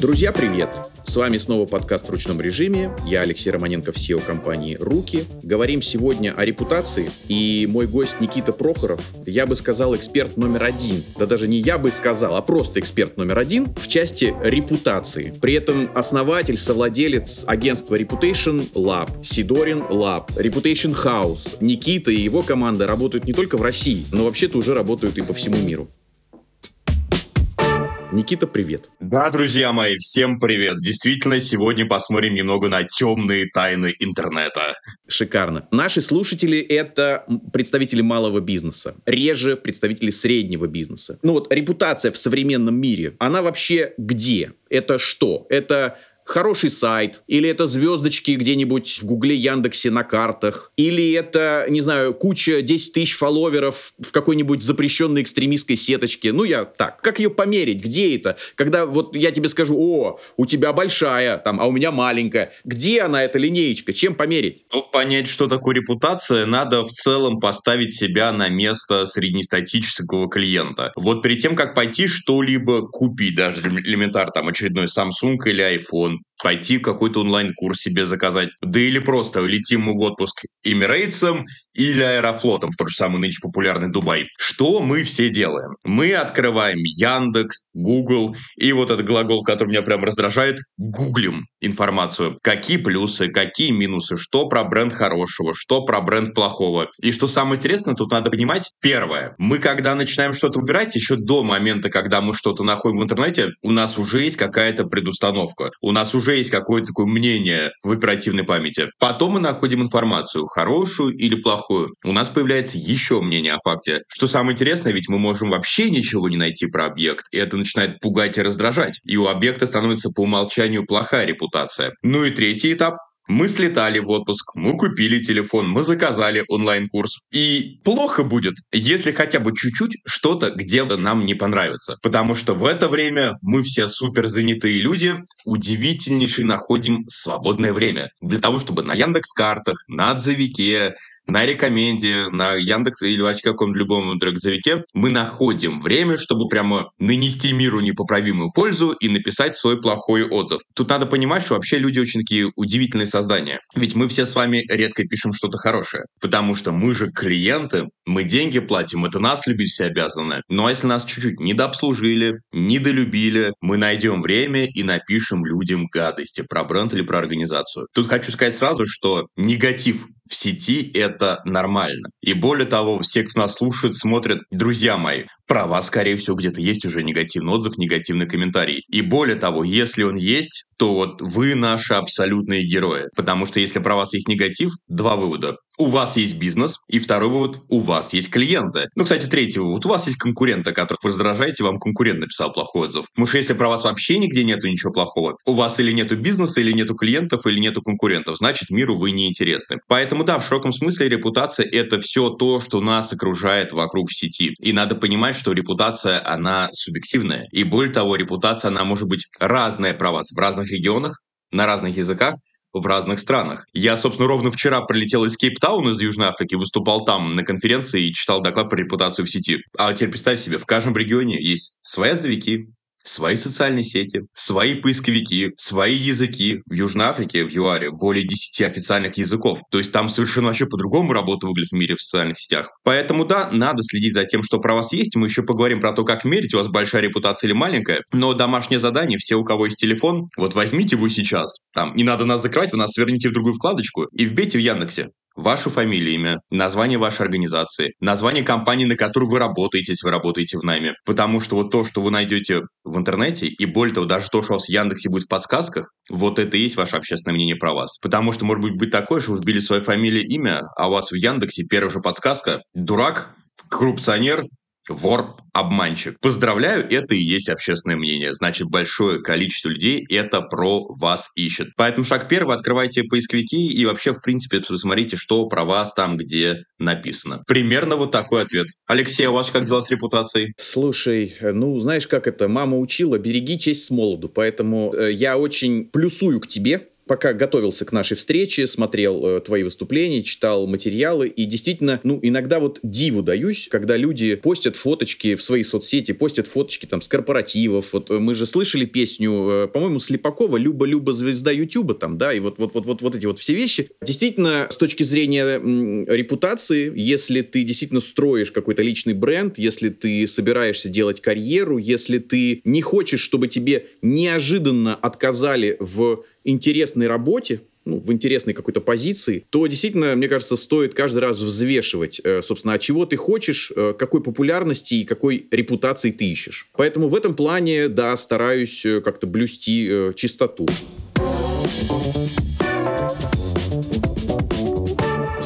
Друзья, привет! С вами снова подкаст в ручном режиме. Я Алексей Романенко, SEO компании «Руки». Говорим сегодня о репутации. И мой гость Никита Прохоров, я бы сказал, эксперт номер один. Да даже не я бы сказал, а просто эксперт номер один в части репутации. При этом основатель, совладелец агентства Reputation Lab, Сидорин Lab, Reputation House. Никита и его команда работают не только в России, но вообще-то уже работают и по всему миру. Никита, привет. Да, друзья мои, всем привет. Действительно, сегодня посмотрим немного на темные тайны интернета. Шикарно. Наши слушатели — это представители малого бизнеса, реже представители среднего бизнеса. Ну вот репутация в современном мире, она вообще где? Это что? Это хороший сайт, или это звездочки где-нибудь в Гугле, Яндексе на картах, или это, не знаю, куча 10 тысяч фолловеров в какой-нибудь запрещенной экстремистской сеточке. Ну, я так. Как ее померить? Где это? Когда вот я тебе скажу, о, у тебя большая, там, а у меня маленькая. Где она, эта линеечка? Чем померить? Ну, понять, что такое репутация, надо в целом поставить себя на место среднестатического клиента. Вот перед тем, как пойти что-либо купить, даже элементарно, там, очередной Samsung или iPhone, um, пойти какой-то онлайн-курс себе заказать. Да или просто летим мы в отпуск Эмирейтсом или Аэрофлотом в тот же самый нынче популярный Дубай. Что мы все делаем? Мы открываем Яндекс, Google и вот этот глагол, который меня прям раздражает, гуглим информацию. Какие плюсы, какие минусы, что про бренд хорошего, что про бренд плохого. И что самое интересное, тут надо понимать, первое, мы когда начинаем что-то выбирать, еще до момента, когда мы что-то находим в интернете, у нас уже есть какая-то предустановка, у нас уже есть какое-то такое мнение в оперативной памяти. Потом мы находим информацию, хорошую или плохую, у нас появляется еще мнение о факте. Что самое интересное, ведь мы можем вообще ничего не найти про объект, и это начинает пугать и раздражать. И у объекта становится по умолчанию плохая репутация. Ну и третий этап мы слетали в отпуск, мы купили телефон, мы заказали онлайн-курс. И плохо будет, если хотя бы чуть-чуть что-то где-то нам не понравится. Потому что в это время мы все супер занятые люди, удивительнейшие находим свободное время. Для того, чтобы на Яндекс-картах, на отзывике, на рекоменде, на Яндекс или вообще каком-то любом драгозовике мы находим время, чтобы прямо нанести миру непоправимую пользу и написать свой плохой отзыв. Тут надо понимать, что вообще люди очень такие удивительные создания. Ведь мы все с вами редко пишем что-то хорошее, потому что мы же клиенты, мы деньги платим, это нас любить все обязаны. Ну а если нас чуть-чуть недообслужили, недолюбили, мы найдем время и напишем людям гадости про бренд или про организацию. Тут хочу сказать сразу, что негатив в сети это нормально. И более того, все, кто нас слушает, смотрят, друзья мои, про вас, скорее всего, где-то есть уже негативный отзыв, негативный комментарий. И более того, если он есть, то вот вы наши абсолютные герои. Потому что если про вас есть негатив, два вывода. У вас есть бизнес, и второй вывод, у вас есть клиенты. Ну, кстати, третий вывод, у вас есть конкуренты, которых вы раздражаете, вам конкурент написал плохой отзыв. Потому что если про вас вообще нигде нету ничего плохого, у вас или нету бизнеса, или нету клиентов, или нету конкурентов, значит, миру вы не интересны. Поэтому да, в широком смысле репутация – это все то, что нас окружает вокруг сети. И надо понимать, что репутация, она субъективная. И более того, репутация, она может быть разная про вас в разных регионах, на разных языках, в разных странах. Я, собственно, ровно вчера прилетел из Кейптауна, из Южной Африки, выступал там на конференции и читал доклад про репутацию в сети. А теперь представь себе, в каждом регионе есть свои отзывики, свои социальные сети, свои поисковики, свои языки. В Южной Африке, в ЮАРе, более 10 официальных языков. То есть там совершенно вообще по-другому работа выглядит в мире в социальных сетях. Поэтому да, надо следить за тем, что про вас есть. Мы еще поговорим про то, как мерить, у вас большая репутация или маленькая. Но домашнее задание, все, у кого есть телефон, вот возьмите его сейчас. Там не надо нас закрывать, вы нас сверните в другую вкладочку и вбейте в Яндексе вашу фамилию, имя, название вашей организации, название компании, на которую вы работаете, если вы работаете в найме. Потому что вот то, что вы найдете в интернете, и более того, даже то, что у вас в Яндексе будет в подсказках, вот это и есть ваше общественное мнение про вас. Потому что может быть быть такое, что вы вбили свою фамилию, имя, а у вас в Яндексе первая же подсказка «дурак», коррупционер, вор, обманщик. Поздравляю, это и есть общественное мнение. Значит, большое количество людей это про вас ищет. Поэтому шаг первый, открывайте поисковики и вообще, в принципе, посмотрите, что про вас там, где написано. Примерно вот такой ответ. Алексей, а у вас как дела с репутацией? Слушай, ну, знаешь, как это, мама учила, береги честь с молоду, поэтому э, я очень плюсую к тебе, пока готовился к нашей встрече, смотрел э, твои выступления, читал материалы, и действительно, ну, иногда вот диву даюсь, когда люди постят фоточки в свои соцсети, постят фоточки там с корпоративов. Вот мы же слышали песню, э, по-моему, Слепакова «Люба-Люба, звезда Ютуба», там, да, и вот, вот, вот, вот, вот эти вот все вещи. Действительно, с точки зрения м, репутации, если ты действительно строишь какой-то личный бренд, если ты собираешься делать карьеру, если ты не хочешь, чтобы тебе неожиданно отказали в интересной работе, ну, в интересной какой-то позиции, то действительно, мне кажется, стоит каждый раз взвешивать, э, собственно, от чего ты хочешь, э, какой популярности и какой репутации ты ищешь. Поэтому в этом плане, да, стараюсь э, как-то блюсти чистоту.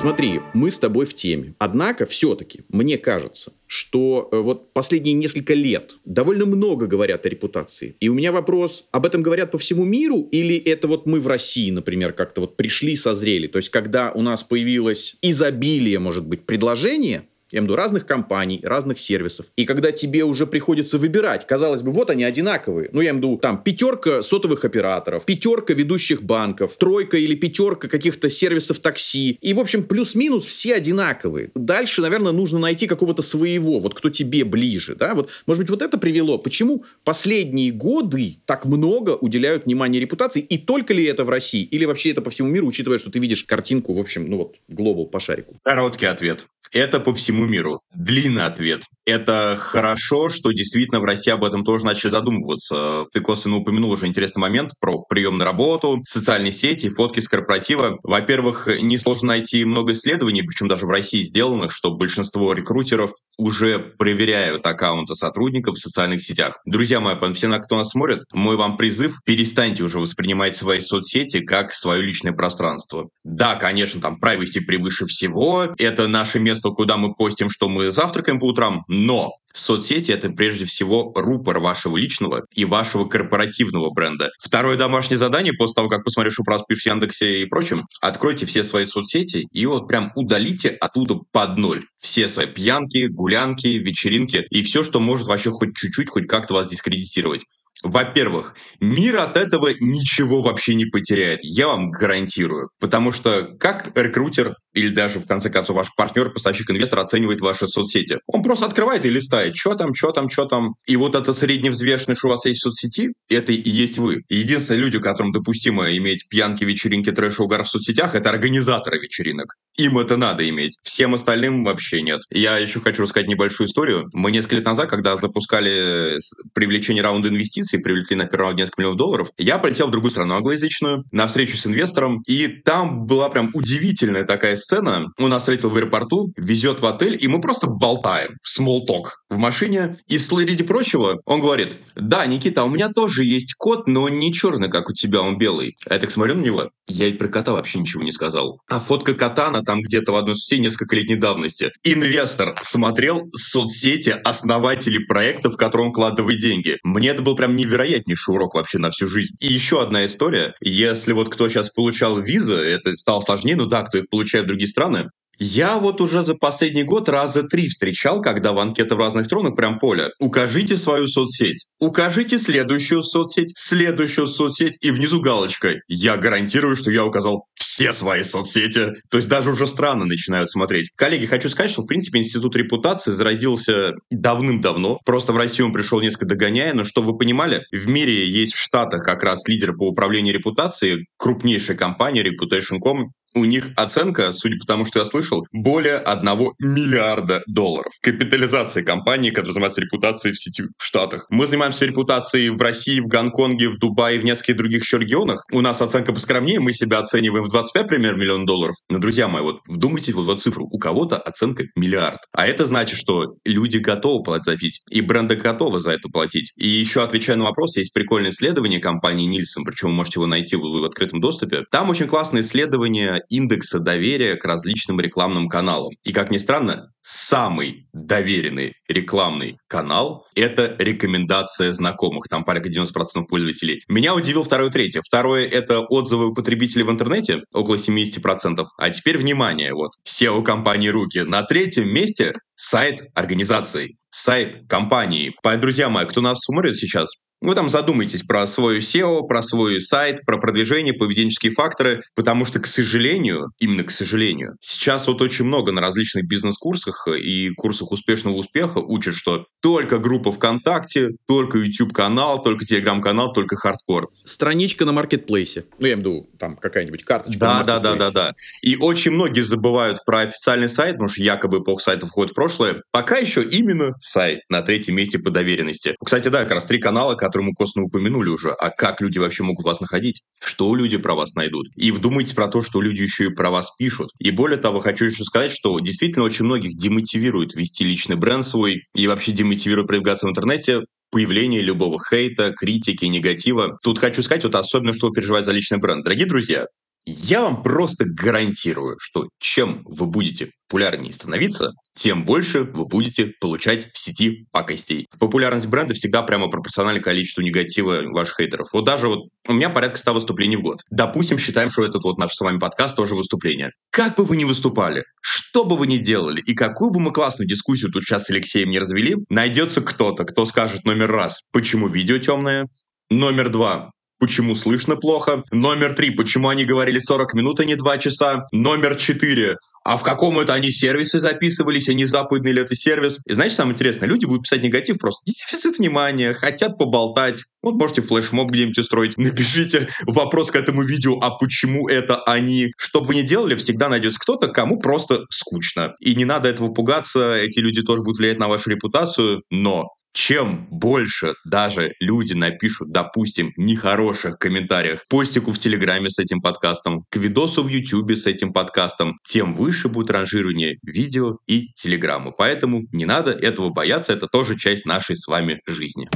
Смотри, мы с тобой в теме. Однако, все-таки, мне кажется, что э, вот последние несколько лет довольно много говорят о репутации. И у меня вопрос, об этом говорят по всему миру, или это вот мы в России, например, как-то вот пришли, созрели? То есть, когда у нас появилось изобилие, может быть, предложения, я имею в виду разных компаний, разных сервисов. И когда тебе уже приходится выбирать, казалось бы, вот они одинаковые. Ну, я имею в виду, там, пятерка сотовых операторов, пятерка ведущих банков, тройка или пятерка каких-то сервисов такси. И, в общем, плюс-минус все одинаковые. Дальше, наверное, нужно найти какого-то своего, вот кто тебе ближе, да? Вот, может быть, вот это привело. Почему последние годы так много уделяют внимания репутации? И только ли это в России? Или вообще это по всему миру, учитывая, что ты видишь картинку, в общем, ну вот, глобал по шарику? Короткий ответ. Это по всему миру. Длинный ответ. Это хорошо, что действительно в России об этом тоже начали задумываться. Ты косвенно упомянул уже интересный момент про прием на работу, социальные сети, фотки с корпоратива. Во-первых, несложно найти много исследований, причем даже в России сделанных, что большинство рекрутеров уже проверяют аккаунты сотрудников в социальных сетях. Друзья мои, все, кто нас смотрят, мой вам призыв, перестаньте уже воспринимать свои соцсети как свое личное пространство. Да, конечно, там privacy превыше всего, это наше место, куда мы постим, что мы завтракаем по утрам, но Соцсети — это прежде всего рупор вашего личного и вашего корпоративного бренда. Второе домашнее задание, после того, как посмотришь, раз пишешь в Яндексе и прочем, откройте все свои соцсети и вот прям удалите оттуда под ноль. Все свои пьянки, гулянки, вечеринки и все, что может вообще хоть чуть-чуть, хоть как-то вас дискредитировать. Во-первых, мир от этого ничего вообще не потеряет, я вам гарантирую. Потому что как рекрутер или даже, в конце концов, ваш партнер, поставщик, инвестор оценивает ваши соцсети? Он просто открывает и листает, что там, что там, что там. И вот это средневзвешенное, что у вас есть в соцсети, это и есть вы. Единственные люди, которым допустимо иметь пьянки, вечеринки, трэш угар в соцсетях, это организаторы вечеринок. Им это надо иметь. Всем остальным вообще нет. Я еще хочу рассказать небольшую историю. Мы несколько лет назад, когда запускали привлечение раунда инвестиций, привлекли на первый раунд несколько миллионов долларов, я полетел в другую страну англоязычную, на встречу с инвестором, и там была прям удивительная такая сцена. Он нас встретил в аэропорту, везет в отель, и мы просто болтаем. Small talk в машине. И среди прочего, он говорит, да, Никита, у меня тоже есть кот, но он не черный, как у тебя, он белый. А я так смотрю на него, я и про кота вообще ничего не сказал. А фотка кота, она там где-то в одной соцсети несколько летней давности. Инвестор смотрел соцсети основателей проекта, в который он деньги. Мне это был прям невероятнейший урок вообще на всю жизнь. И еще одна история. Если вот кто сейчас получал визы, это стало сложнее, ну да, кто их получает в другие страны, я вот уже за последний год раза три встречал, когда в анкетах в разных странах прям поле. Укажите свою соцсеть. Укажите следующую соцсеть, следующую соцсеть и внизу галочкой. Я гарантирую, что я указал все свои соцсети. То есть даже уже страны начинают смотреть. Коллеги, хочу сказать, что в принципе институт репутации заразился давным-давно. Просто в Россию он пришел несколько догоняя, но что вы понимали, в мире есть в Штатах как раз лидер по управлению репутацией, крупнейшая компания Reputation.com, у них оценка, судя по тому, что я слышал, более 1 миллиарда долларов. Капитализация компании, которая занимается репутацией в сети в Штатах. Мы занимаемся репутацией в России, в Гонконге, в Дубае, в нескольких других еще регионах. У нас оценка поскромнее, мы себя оцениваем в 25 примерно миллион долларов. Но, друзья мои, вот вдумайтесь вот в эту цифру. У кого-то оценка миллиард. А это значит, что люди готовы платить, и бренды готовы за это платить. И еще отвечая на вопрос, есть прикольное исследование компании Нильсон, причем вы можете его найти в, в открытом доступе. Там очень классное исследование индекса доверия к различным рекламным каналам. И, как ни странно, самый доверенный рекламный канал – это рекомендация знакомых. Там порядка 90% пользователей. Меня удивил второй и третье. Второе – это отзывы у потребителей в интернете, около 70%. А теперь внимание, вот, SEO компании «Руки». На третьем месте сайт организации, сайт компании. Друзья мои, кто нас смотрит сейчас, вы там задумайтесь про свою SEO, про свой сайт, про продвижение, поведенческие факторы, потому что, к сожалению, именно к сожалению, сейчас вот очень много на различных бизнес-курсах и курсах успешного успеха учат, что только группа ВКонтакте, только YouTube-канал, только Telegram-канал, только хардкор. Страничка на маркетплейсе. Ну, я имею в виду, там какая-нибудь карточка да, да, да, да, да. И очень многие забывают про официальный сайт, потому что якобы эпоха сайтов входит в прошлое. Пока еще именно сайт на третьем месте по доверенности. Кстати, да, как раз три канала, которые мы косвенно упомянули уже. А как люди вообще могут вас находить? Что люди про вас найдут? И вдумайтесь про то, что люди еще и про вас пишут. И более того, хочу еще сказать, что действительно очень многих демотивирует вести личный бренд свой и вообще демотивирует продвигаться в интернете появление любого хейта, критики, негатива. Тут хочу сказать, вот особенно, что переживать за личный бренд. Дорогие друзья, я вам просто гарантирую, что чем вы будете популярнее становиться, тем больше вы будете получать в сети пакостей. Популярность бренда всегда прямо пропорциональна количеству негатива ваших хейтеров. Вот даже вот у меня порядка 100 выступлений в год. Допустим, считаем, что этот вот наш с вами подкаст тоже выступление. Как бы вы ни выступали, что бы вы ни делали, и какую бы мы классную дискуссию тут сейчас с Алексеем не развели, найдется кто-то, кто скажет номер раз, почему видео темное, Номер два почему слышно плохо. Номер три, почему они говорили 40 минут, а не 2 часа. Номер четыре, а в каком это они сервисе записывались, а не западный ли это сервис. И знаете, самое интересное, люди будут писать негатив просто дефицит внимания, хотят поболтать. Вот можете флешмоб где-нибудь устроить. Напишите вопрос к этому видео, а почему это они. Что бы вы ни делали, всегда найдется кто-то, кому просто скучно. И не надо этого пугаться, эти люди тоже будут влиять на вашу репутацию, но чем больше даже люди напишут, допустим, нехороших комментариях к постику в Телеграме с этим подкастом, к видосу в Ютубе с этим подкастом, тем выше будет ранжирование видео и Телеграмму. Поэтому не надо этого бояться, это тоже часть нашей с вами жизни.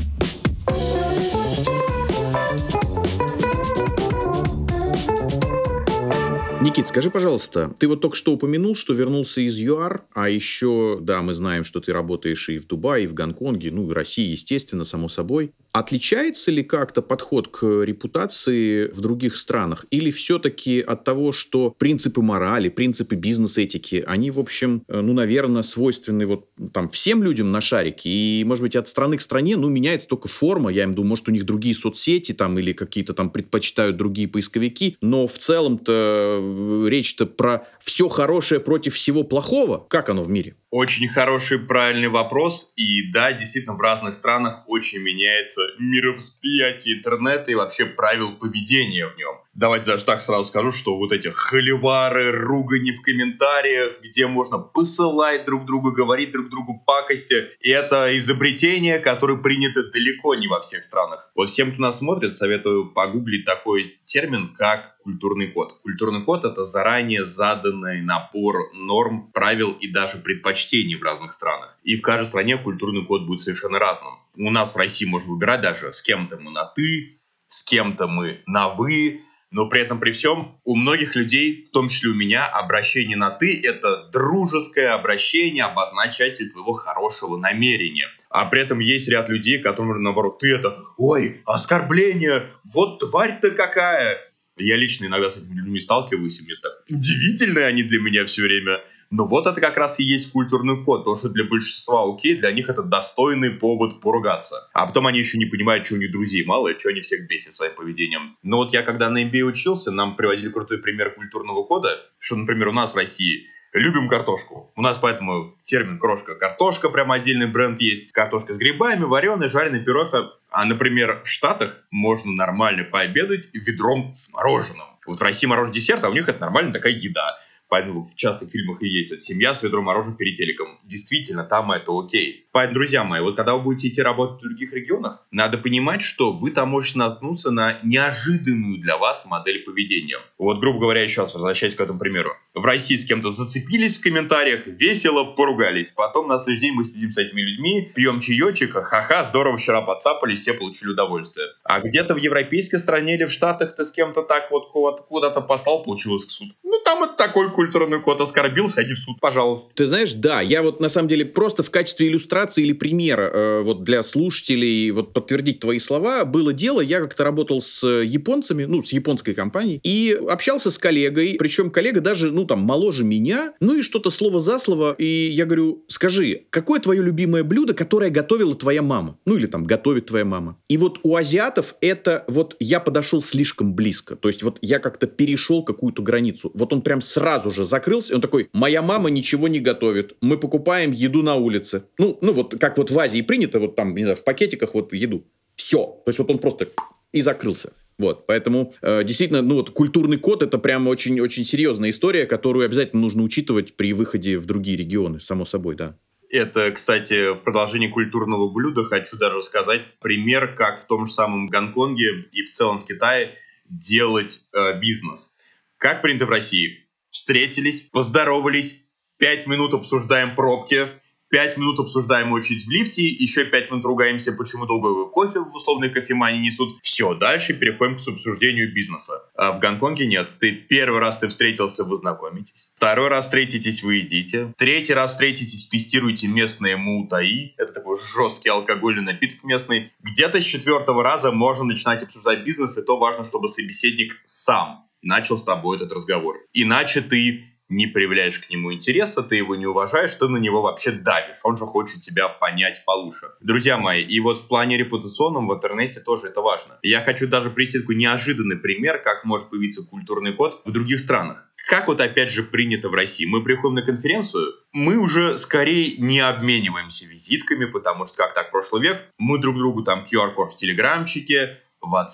Никит, скажи, пожалуйста, ты вот только что упомянул, что вернулся из ЮАР, а еще, да, мы знаем, что ты работаешь и в Дубае, и в Гонконге, ну, и России, естественно, само собой. Отличается ли как-то подход к репутации в других странах? Или все-таки от того, что принципы морали, принципы бизнес-этики, они, в общем, э, ну, наверное, свойственны вот там всем людям на шарике, и, может быть, от страны к стране, ну, меняется только форма, я им думаю, может, у них другие соцсети там или какие-то там предпочитают другие поисковики, но в целом-то речь-то про все хорошее против всего плохого. Как оно в мире? Очень хороший, правильный вопрос. И да, действительно, в разных странах очень меняется мировосприятие интернета и вообще правил поведения в нем. Давайте даже так сразу скажу, что вот эти холивары, ругани в комментариях, где можно посылать друг другу, говорить друг другу пакости, это изобретение, которое принято далеко не во всех странах. Вот всем, кто нас смотрит, советую погуглить такой термин, как культурный код. Культурный код — это заранее заданный набор норм, правил и даже предпочтений в разных странах. И в каждой стране культурный код будет совершенно разным. У нас в России можно выбирать даже, с кем-то мы на «ты», с кем-то мы на «вы», но при этом при всем у многих людей, в том числе у меня, обращение на «ты» — это дружеское обращение, обозначатель твоего хорошего намерения. А при этом есть ряд людей, которым, наоборот, ты это «Ой, оскорбление! Вот тварь ты какая!» Я лично иногда с этими людьми сталкиваюсь, и мне так удивительные они для меня все время – но вот это как раз и есть культурный код. То, что для большинства окей, для них это достойный повод поругаться. А потом они еще не понимают, что у них друзей мало, и что они всех бесят своим поведением. Но вот я когда на MBA учился, нам приводили крутой пример культурного кода, что, например, у нас в России любим картошку. У нас поэтому термин крошка картошка, прям отдельный бренд есть. Картошка с грибами, вареная, жареная пироха. А, например, в Штатах можно нормально пообедать ведром с мороженым. Вот в России мороженое десерт, а у них это нормальная такая еда. Поэтому в частых фильмах и есть это семья с ведром мороженого перед телеком. Действительно, там это окей. Поэтому, друзья мои, вот когда вы будете идти работать в других регионах, надо понимать, что вы там можете наткнуться на неожиданную для вас модель поведения. Вот, грубо говоря, еще раз возвращаясь к этому примеру. В России с кем-то зацепились в комментариях, весело поругались. Потом на следующий день мы сидим с этими людьми, пьем чаечек, ха-ха, здорово вчера подцапали, все получили удовольствие. А где-то в европейской стране или в Штатах ты с кем-то так вот куда-то послал, получилось к суд. Ну, там это такой культурный код оскорбил, сходи в суд, пожалуйста. Ты знаешь, да, я вот на самом деле просто в качестве иллюстрации или примера э, вот для слушателей вот подтвердить твои слова было дело, я как-то работал с японцами, ну, с японской компанией, и общался с коллегой, причем коллега даже, ну, там, моложе меня, ну и что-то слово за слово, и я говорю, скажи, какое твое любимое блюдо, которое готовила твоя мама? Ну, или там готовит твоя мама. И вот у азиатов это вот я подошел слишком близко, то есть вот я как-то перешел какую-то границу. Вот он прям сразу же закрылся, и он такой, моя мама ничего не готовит, мы покупаем еду на улице. Ну, ну вот как вот в Азии принято, вот там, не знаю, в пакетиках вот еду. Все. То есть вот он просто и закрылся. Вот, поэтому э, действительно, ну вот культурный код это прям очень-очень серьезная история, которую обязательно нужно учитывать при выходе в другие регионы, само собой, да. Это, кстати, в продолжении культурного блюда хочу даже рассказать пример, как в том же самом Гонконге и в целом в Китае делать э, бизнес. Как принято в России? Встретились, поздоровались, пять минут обсуждаем пробки, Пять минут обсуждаем очередь в лифте, еще пять минут ругаемся, почему долгой кофе в условной кофемане несут. Все, дальше переходим к обсуждению бизнеса. А в Гонконге нет. Ты первый раз ты встретился, вы знакомитесь. Второй раз встретитесь, вы едите. Третий раз встретитесь, тестируете местные мутаи. Это такой жесткий алкогольный напиток местный. Где-то с четвертого раза можно начинать обсуждать бизнес, и то важно, чтобы собеседник сам начал с тобой этот разговор. Иначе ты не проявляешь к нему интереса, ты его не уважаешь, ты на него вообще давишь. Он же хочет тебя понять получше. Друзья мои, и вот в плане репутационном в интернете тоже это важно. Я хочу даже такой неожиданный пример, как может появиться культурный код в других странах. Как вот опять же принято в России? Мы приходим на конференцию, мы уже скорее не обмениваемся визитками, потому что как так прошлый век, мы друг другу там QR-код в телеграмчике, в а,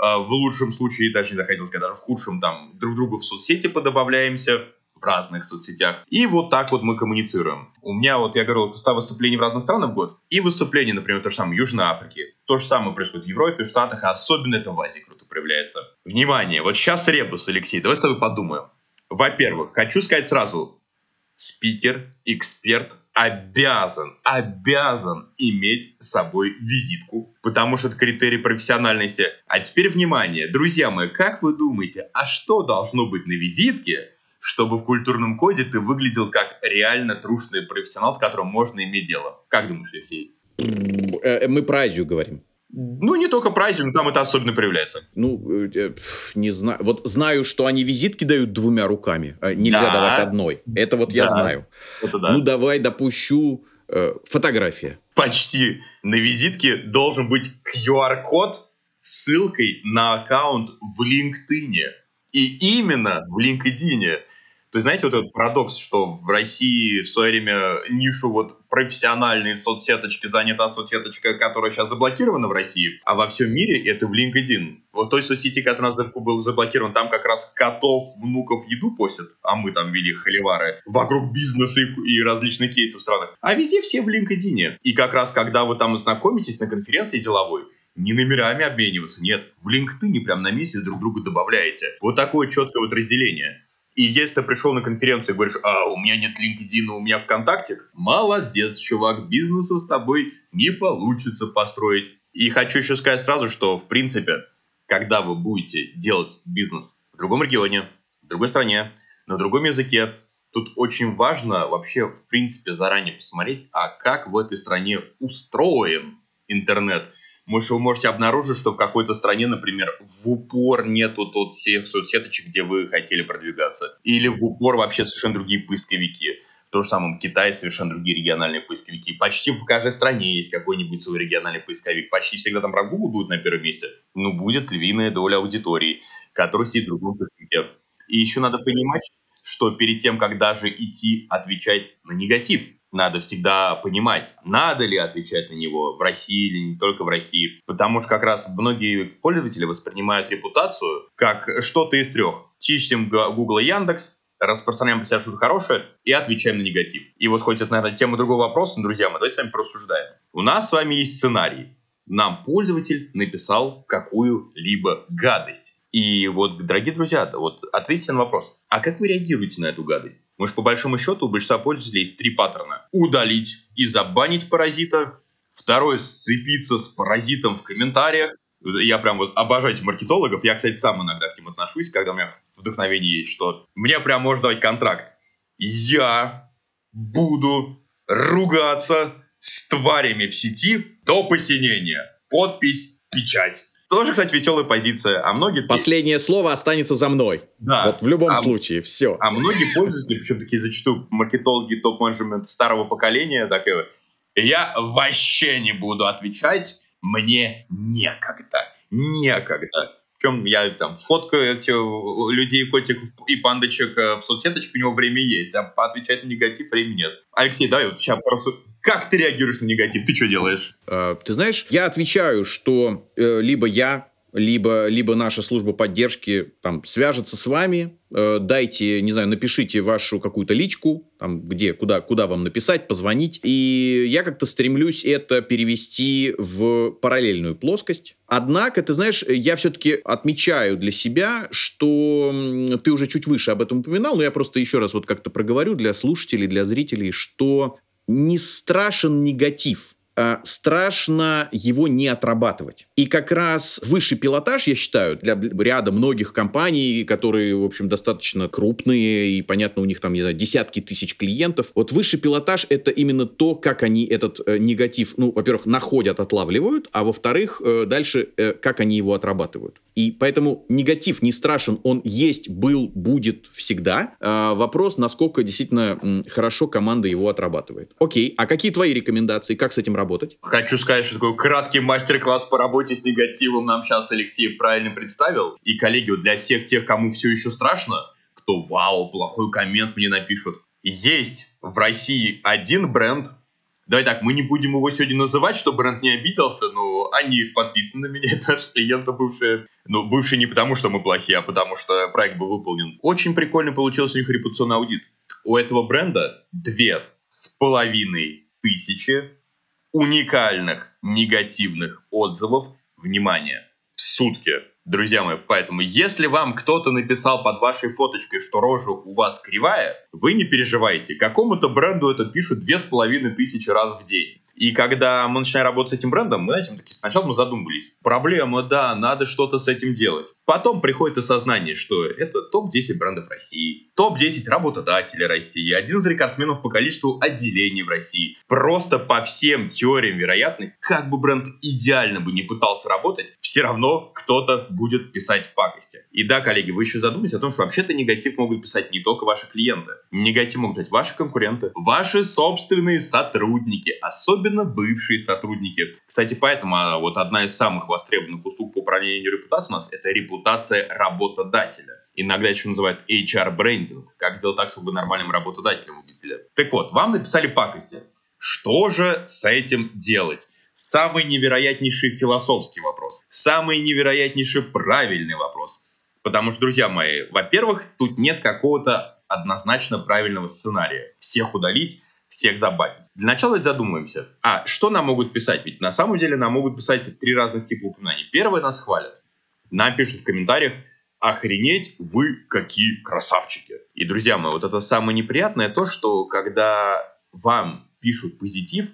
в лучшем случае, даже не хотел сказать, в худшем, там, друг другу в соцсети подобавляемся, в разных соцсетях. И вот так вот мы коммуницируем. У меня, вот я говорил, 100 выступлений в разных странах в год. И выступления, например, то же самое в Южной Африке. То же самое происходит в Европе, в Штатах, а особенно это в Азии круто проявляется. Внимание, вот сейчас ребус, Алексей, давай с тобой подумаем. Во-первых, хочу сказать сразу, спикер, эксперт, обязан, обязан иметь с собой визитку, потому что это критерий профессиональности. А теперь внимание, друзья мои, как вы думаете, а что должно быть на визитке, чтобы в культурном коде ты выглядел как реально трушный профессионал, с которым можно иметь дело? Как думаешь, Алексей? Э, мы про Азию говорим. Ну, не только праздник, там это особенно проявляется. Ну, э, не знаю. Вот знаю, что они визитки дают двумя руками. А нельзя да. давать одной. Это вот я знаю. Это да. Ну, давай допущу э, фотография. Почти. На визитке должен быть QR-код с ссылкой на аккаунт в LinkedIn. И именно в LinkedIn. То есть, знаете, вот этот парадокс, что в России в свое время нишу вот профессиональные соцсеточки занята соцсеточка, которая сейчас заблокирована в России, а во всем мире это в LinkedIn. Вот той соцсети, которая у нас был заблокирован, там как раз котов, внуков еду постят, а мы там вели холивары вокруг бизнеса и, и различных кейсов в странах. А везде все в LinkedIn. И как раз, когда вы там знакомитесь на конференции деловой, не номерами обмениваться, нет, в LinkedIn прям на месте друг друга добавляете. Вот такое четкое вот разделение. И если ты пришел на конференцию и говоришь, а, у меня нет LinkedIn, у меня ВКонтакте, молодец, чувак, бизнеса с тобой не получится построить. И хочу еще сказать сразу, что, в принципе, когда вы будете делать бизнес в другом регионе, в другой стране, на другом языке, тут очень важно вообще, в принципе, заранее посмотреть, а как в этой стране устроен интернет – вы можете обнаружить, что в какой-то стране, например, в упор нету тот всех соцсеточек, где вы хотели продвигаться. Или в упор вообще совершенно другие поисковики. В том же самом Китае совершенно другие региональные поисковики. Почти в каждой стране есть какой-нибудь свой региональный поисковик. Почти всегда там Google будет на первом месте. Ну, будет львиная доля аудитории, которая сидит в другом поисковике. И еще надо понимать, что перед тем, как даже идти отвечать на негатив, надо всегда понимать, надо ли отвечать на него в России или не только в России. Потому что как раз многие пользователи воспринимают репутацию как что-то из трех. Чистим Google и Яндекс, распространяем про себя что-то хорошее и отвечаем на негатив. И вот хоть это, наверное, тема другого вопроса, но, друзья, мы давайте с вами просуждаем. У нас с вами есть сценарий. Нам пользователь написал какую-либо гадость. И вот, дорогие друзья, вот ответьте на вопрос. А как вы реагируете на эту гадость? Может, по большому счету, у большинства пользователей есть три паттерна. Удалить и забанить паразита. Второе, сцепиться с паразитом в комментариях. Я прям вот обожаю этих маркетологов. Я, кстати, сам иногда к ним отношусь, когда у меня вдохновение есть, что мне прям можно давать контракт. Я буду ругаться с тварями в сети до посинения. Подпись, печать. Тоже, кстати, веселая позиция. А многие... Последнее слово останется за мной. Да. Вот в любом а, случае, все. А многие пользователи, причем такие зачастую маркетологи, топ-менеджмент старого поколения, так и я вообще не буду отвечать, мне некогда. Некогда. Причем я там фоткаю этих людей, котиков и пандочек э, в соцсеточку, у него время есть, а поотвечать на негатив времени нет. Алексей, давай вот сейчас просто как ты реагируешь на негатив? Ты что делаешь? Э, ты знаешь, я отвечаю, что э, либо я, либо, либо наша служба поддержки там свяжется с вами, дайте, не знаю, напишите вашу какую-то личку, там, где, куда, куда вам написать, позвонить. И я как-то стремлюсь это перевести в параллельную плоскость. Однако, ты знаешь, я все-таки отмечаю для себя, что ты уже чуть выше об этом упоминал, но я просто еще раз вот как-то проговорю для слушателей, для зрителей, что не страшен негатив, страшно его не отрабатывать. И как раз высший пилотаж, я считаю, для ряда многих компаний, которые, в общем, достаточно крупные, и, понятно, у них там, не знаю, десятки тысяч клиентов, вот высший пилотаж — это именно то, как они этот э, негатив, ну, во-первых, находят, отлавливают, а во-вторых, э, дальше, э, как они его отрабатывают. И поэтому негатив не страшен, он есть, был, будет всегда. А вопрос, насколько действительно м, хорошо команда его отрабатывает. Окей, а какие твои рекомендации, как с этим работать? Хочу сказать, что такой краткий мастер-класс по работе с негативом нам сейчас Алексей правильно представил. И, коллеги, для всех тех, кому все еще страшно, кто «Вау, плохой коммент мне напишут», есть в России один бренд, Давай так, мы не будем его сегодня называть, чтобы бренд не обиделся, но они подписаны на меня, это наши клиенты бывшие. Ну, бывшие не потому, что мы плохие, а потому что проект был выполнен. Очень прикольно получился у них репутационный аудит. У этого бренда две с половиной тысячи уникальных негативных отзывов, внимание, в сутки. Друзья мои, поэтому если вам кто-то написал под вашей фоточкой, что рожа у вас кривая, вы не переживайте. Какому-то бренду это пишут две с половиной тысячи раз в день. И когда мы начинаем работать с этим брендом, мы этим таки сначала мы задумались. Проблема, да, надо что-то с этим делать. Потом приходит осознание, что это топ-10 брендов России, топ-10 работодателей России, один из рекордсменов по количеству отделений в России. Просто по всем теориям вероятности, как бы бренд идеально бы не пытался работать, все равно кто-то будет писать пакости. И да, коллеги, вы еще задумайтесь о том, что вообще-то негатив могут писать не только ваши клиенты. Негатив могут писать ваши конкуренты, ваши собственные сотрудники, особенно особенно бывшие сотрудники. Кстати, поэтому а, вот одна из самых востребованных услуг по управлению репутацией у нас это репутация работодателя. Иногда еще называют HR-брендинг. Как сделать так, чтобы нормальным работодателем выглядели. Так вот, вам написали пакости. Что же с этим делать? Самый невероятнейший философский вопрос. Самый невероятнейший правильный вопрос. Потому что, друзья мои, во-первых, тут нет какого-то однозначно правильного сценария. Всех удалить, всех забанить. Для начала задумаемся, а что нам могут писать? Ведь на самом деле нам могут писать три разных типа упоминаний. Первое, нас хвалят. Нам пишут в комментариях, охренеть, вы какие красавчики. И, друзья мои, вот это самое неприятное то, что когда вам пишут позитив,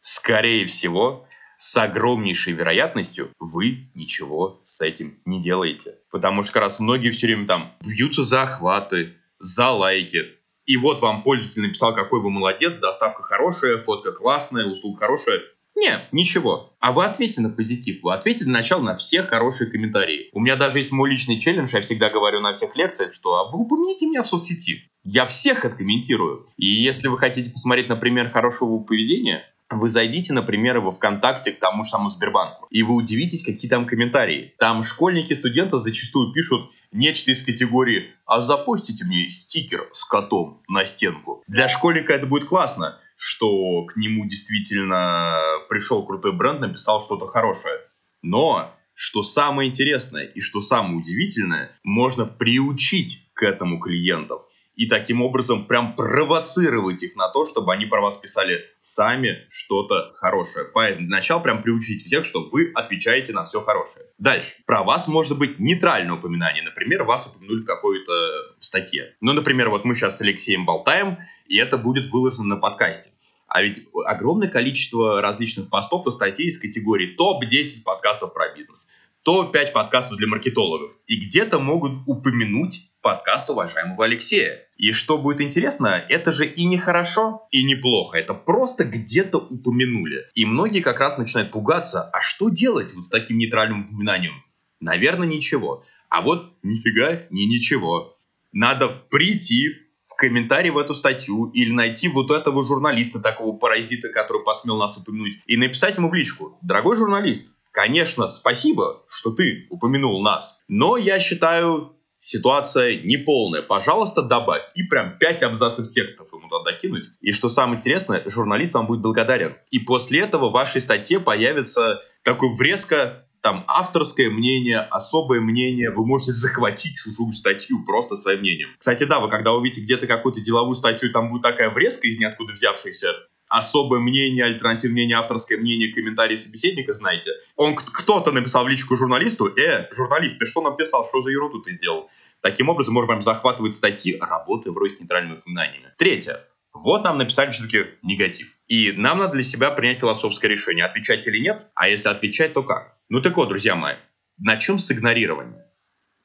скорее всего, с огромнейшей вероятностью вы ничего с этим не делаете. Потому что как раз многие все время там бьются за охваты, за лайки, и вот вам пользователь написал, какой вы молодец, доставка хорошая, фотка классная, услуга хорошая. Нет, ничего. А вы ответьте на позитив. Вы ответьте для начала на все хорошие комментарии. У меня даже есть мой личный челлендж, я всегда говорю на всех лекциях, что а вы упомяните меня в соцсети. Я всех откомментирую. И если вы хотите посмотреть, например, хорошего поведения, вы зайдите, например, во ВКонтакте к тому же самому Сбербанку, и вы удивитесь, какие там комментарии. Там школьники, студенты зачастую пишут нечто из категории «А запустите мне стикер с котом на стенку». Для школьника это будет классно, что к нему действительно пришел крутой бренд, написал что-то хорошее. Но что самое интересное и что самое удивительное, можно приучить к этому клиентов. И таким образом прям провоцировать их на то, чтобы они про вас писали сами что-то хорошее. Поэтому для начала прям приучить всех, что вы отвечаете на все хорошее. Дальше. Про вас может быть нейтральное упоминание. Например, вас упомянули в какой-то статье. Ну, например, вот мы сейчас с Алексеем болтаем, и это будет выложено на подкасте. А ведь огромное количество различных постов и статей из категории топ-10 подкастов про бизнес, топ-5 подкастов для маркетологов. И где-то могут упомянуть подкаст уважаемого Алексея. И что будет интересно, это же и не хорошо, и не плохо. Это просто где-то упомянули. И многие как раз начинают пугаться, а что делать вот с таким нейтральным упоминанием? Наверное, ничего. А вот нифига не ничего. Надо прийти в комментарий в эту статью или найти вот этого журналиста, такого паразита, который посмел нас упомянуть, и написать ему в личку. Дорогой журналист, конечно, спасибо, что ты упомянул нас, но я считаю, ситуация неполная. Пожалуйста, добавь. И прям 5 абзацев текстов ему туда кинуть. И что самое интересное, журналист вам будет благодарен. И после этого в вашей статье появится такой врезка там авторское мнение, особое мнение, вы можете захватить чужую статью просто своим мнением. Кстати, да, вы когда увидите где-то какую-то деловую статью, там будет такая врезка из ниоткуда взявшаяся, особое мнение, альтернативное мнение, авторское мнение, комментарий собеседника, знаете. Он кто-то написал в личку журналисту, э, журналист, ты что написал, что за ерунду ты сделал? Таким образом, можно прям захватывать статьи, работы вроде с нейтральными упоминаниями. Третье. Вот нам написали все-таки негатив. И нам надо для себя принять философское решение, отвечать или нет, а если отвечать, то как? Ну так вот, друзья мои, на чем с игнорированием?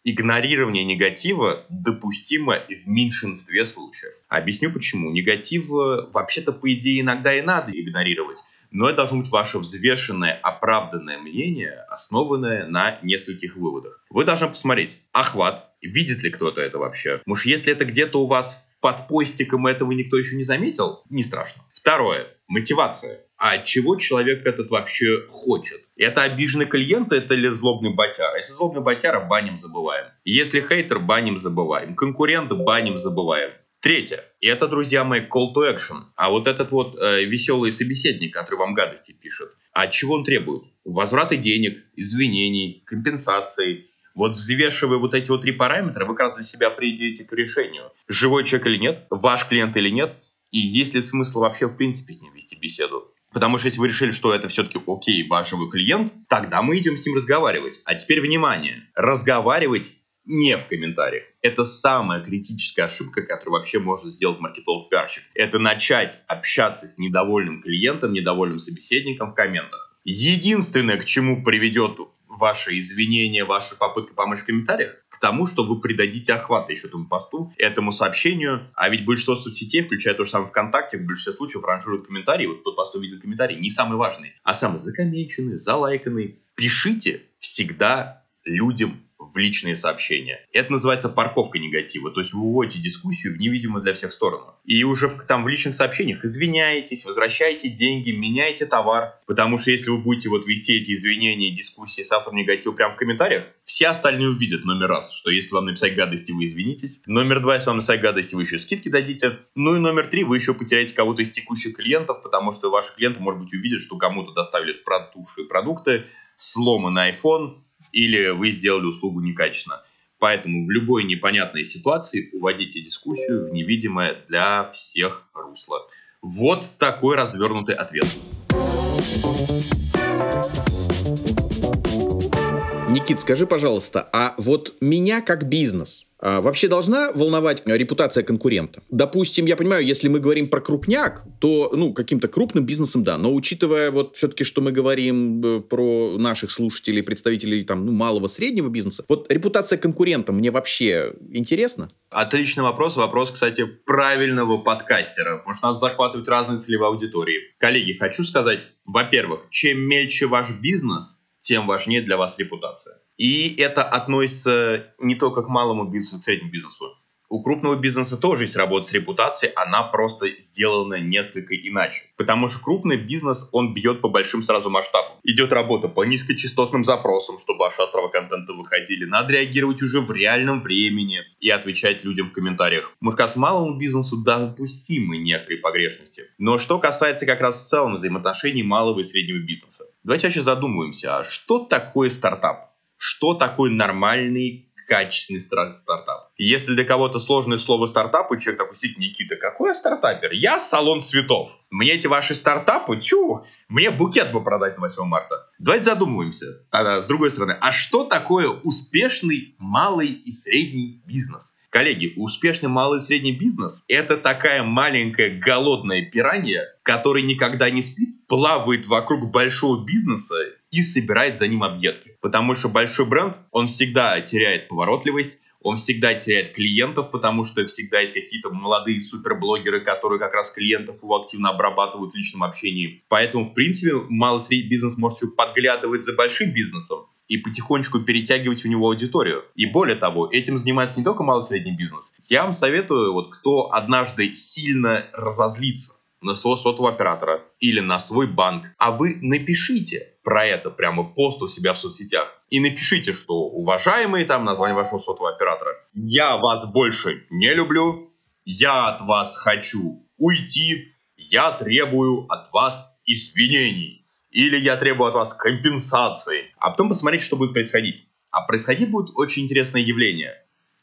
Игнорирование негатива допустимо в меньшинстве случаев. Объясню почему. Негатив вообще-то, по идее, иногда и надо игнорировать. Но это должно быть ваше взвешенное, оправданное мнение, основанное на нескольких выводах. Вы должны посмотреть охват, видит ли кто-то это вообще. Может, если это где-то у вас под постиком этого никто еще не заметил, не страшно. Второе. Мотивация. А чего человек этот вообще хочет? Это обиженный клиент, это ли злобный ботяр? Если злобный ботяр, баним забываем. Если хейтер, баним забываем. Конкурент, баним забываем. Третье. И это, друзья мои, call to action. А вот этот вот э, веселый собеседник, который вам гадости пишет, от чего он требует? Возврата денег, извинений, компенсации, вот взвешивая вот эти вот три параметра, вы как раз для себя придете к решению, живой человек или нет, ваш клиент или нет, и есть ли смысл вообще в принципе с ним вести беседу. Потому что если вы решили, что это все-таки окей, ваш живой клиент, тогда мы идем с ним разговаривать. А теперь внимание, разговаривать не в комментариях. Это самая критическая ошибка, которую вообще может сделать маркетолог-пиарщик. Это начать общаться с недовольным клиентом, недовольным собеседником в комментах. Единственное, к чему приведет ваши извинения, ваша попытка помочь в комментариях к тому, что вы придадите охват еще этому посту, этому сообщению. А ведь большинство соцсетей, включая то же самое ВКонтакте, в большинстве случаев ранжируют комментарии. Вот тот пост увидел комментарий, не самый важный, а самый закоммеченный, залайканный. Пишите всегда людям личные сообщения. Это называется парковка негатива, то есть вы уводите дискуссию в невидимую для всех сторону. И уже в, там в личных сообщениях извиняетесь, возвращаете деньги, меняете товар, потому что если вы будете вот вести эти извинения и дискуссии с автором негатива прямо в комментариях, все остальные увидят номер раз, что если вам написать гадости, вы извинитесь. Номер два, если вам написать гадости, вы еще скидки дадите. Ну и номер три, вы еще потеряете кого-то из текущих клиентов, потому что ваши клиенты, может быть, увидят, что кому-то доставили протухшие продукты, сломанный iPhone, или вы сделали услугу некачественно. Поэтому в любой непонятной ситуации уводите дискуссию в невидимое для всех русло. Вот такой развернутый ответ. Никит, скажи, пожалуйста, а вот меня как бизнес, а вообще должна волновать репутация конкурента? Допустим, я понимаю, если мы говорим про крупняк, то, ну, каким-то крупным бизнесом, да. Но учитывая вот все-таки, что мы говорим э, про наших слушателей, представителей там, ну, малого, среднего бизнеса, вот репутация конкурента мне вообще интересно? Отличный вопрос. Вопрос, кстати, правильного подкастера. Потому что надо захватывать разные целевые аудитории. Коллеги, хочу сказать, во-первых, чем мельче ваш бизнес, тем важнее для вас репутация. И это относится не только к малому бизнесу, к среднему бизнесу. У крупного бизнеса тоже есть работа с репутацией, она просто сделана несколько иначе. Потому что крупный бизнес, он бьет по большим сразу масштабам. Идет работа по низкочастотным запросам, чтобы ваши острова контента выходили. Надо реагировать уже в реальном времени и отвечать людям в комментариях. Может, с малому бизнесу допустимы некоторые погрешности. Но что касается как раз в целом взаимоотношений малого и среднего бизнеса. Давайте вообще задумаемся, а что такое стартап? что такое нормальный качественный стартап. Если для кого-то сложное слово стартап, и человек сидит, Никита, какой я стартапер? Я салон цветов. Мне эти ваши стартапы, чу, мне букет бы продать на 8 марта. Давайте задумываемся. Тогда, с другой стороны, а что такое успешный малый и средний бизнес? Коллеги, успешный малый и средний бизнес – это такая маленькая голодная пиранья, которая никогда не спит, плавает вокруг большого бизнеса и собирает за ним объедки. Потому что большой бренд, он всегда теряет поворотливость, он всегда теряет клиентов, потому что всегда есть какие-то молодые суперблогеры, которые как раз клиентов его активно обрабатывают в личном общении. Поэтому, в принципе, малый средний бизнес может подглядывать за большим бизнесом и потихонечку перетягивать у него аудиторию. И более того, этим занимается не только малый средний бизнес. Я вам советую, вот кто однажды сильно разозлится на своего сотового оператора или на свой банк, а вы напишите про это прямо пост у себя в соцсетях и напишите, что уважаемые там название вашего сотового оператора, я вас больше не люблю, я от вас хочу уйти, я требую от вас извинений или я требую от вас компенсации, а потом посмотреть, что будет происходить. А происходить будет очень интересное явление.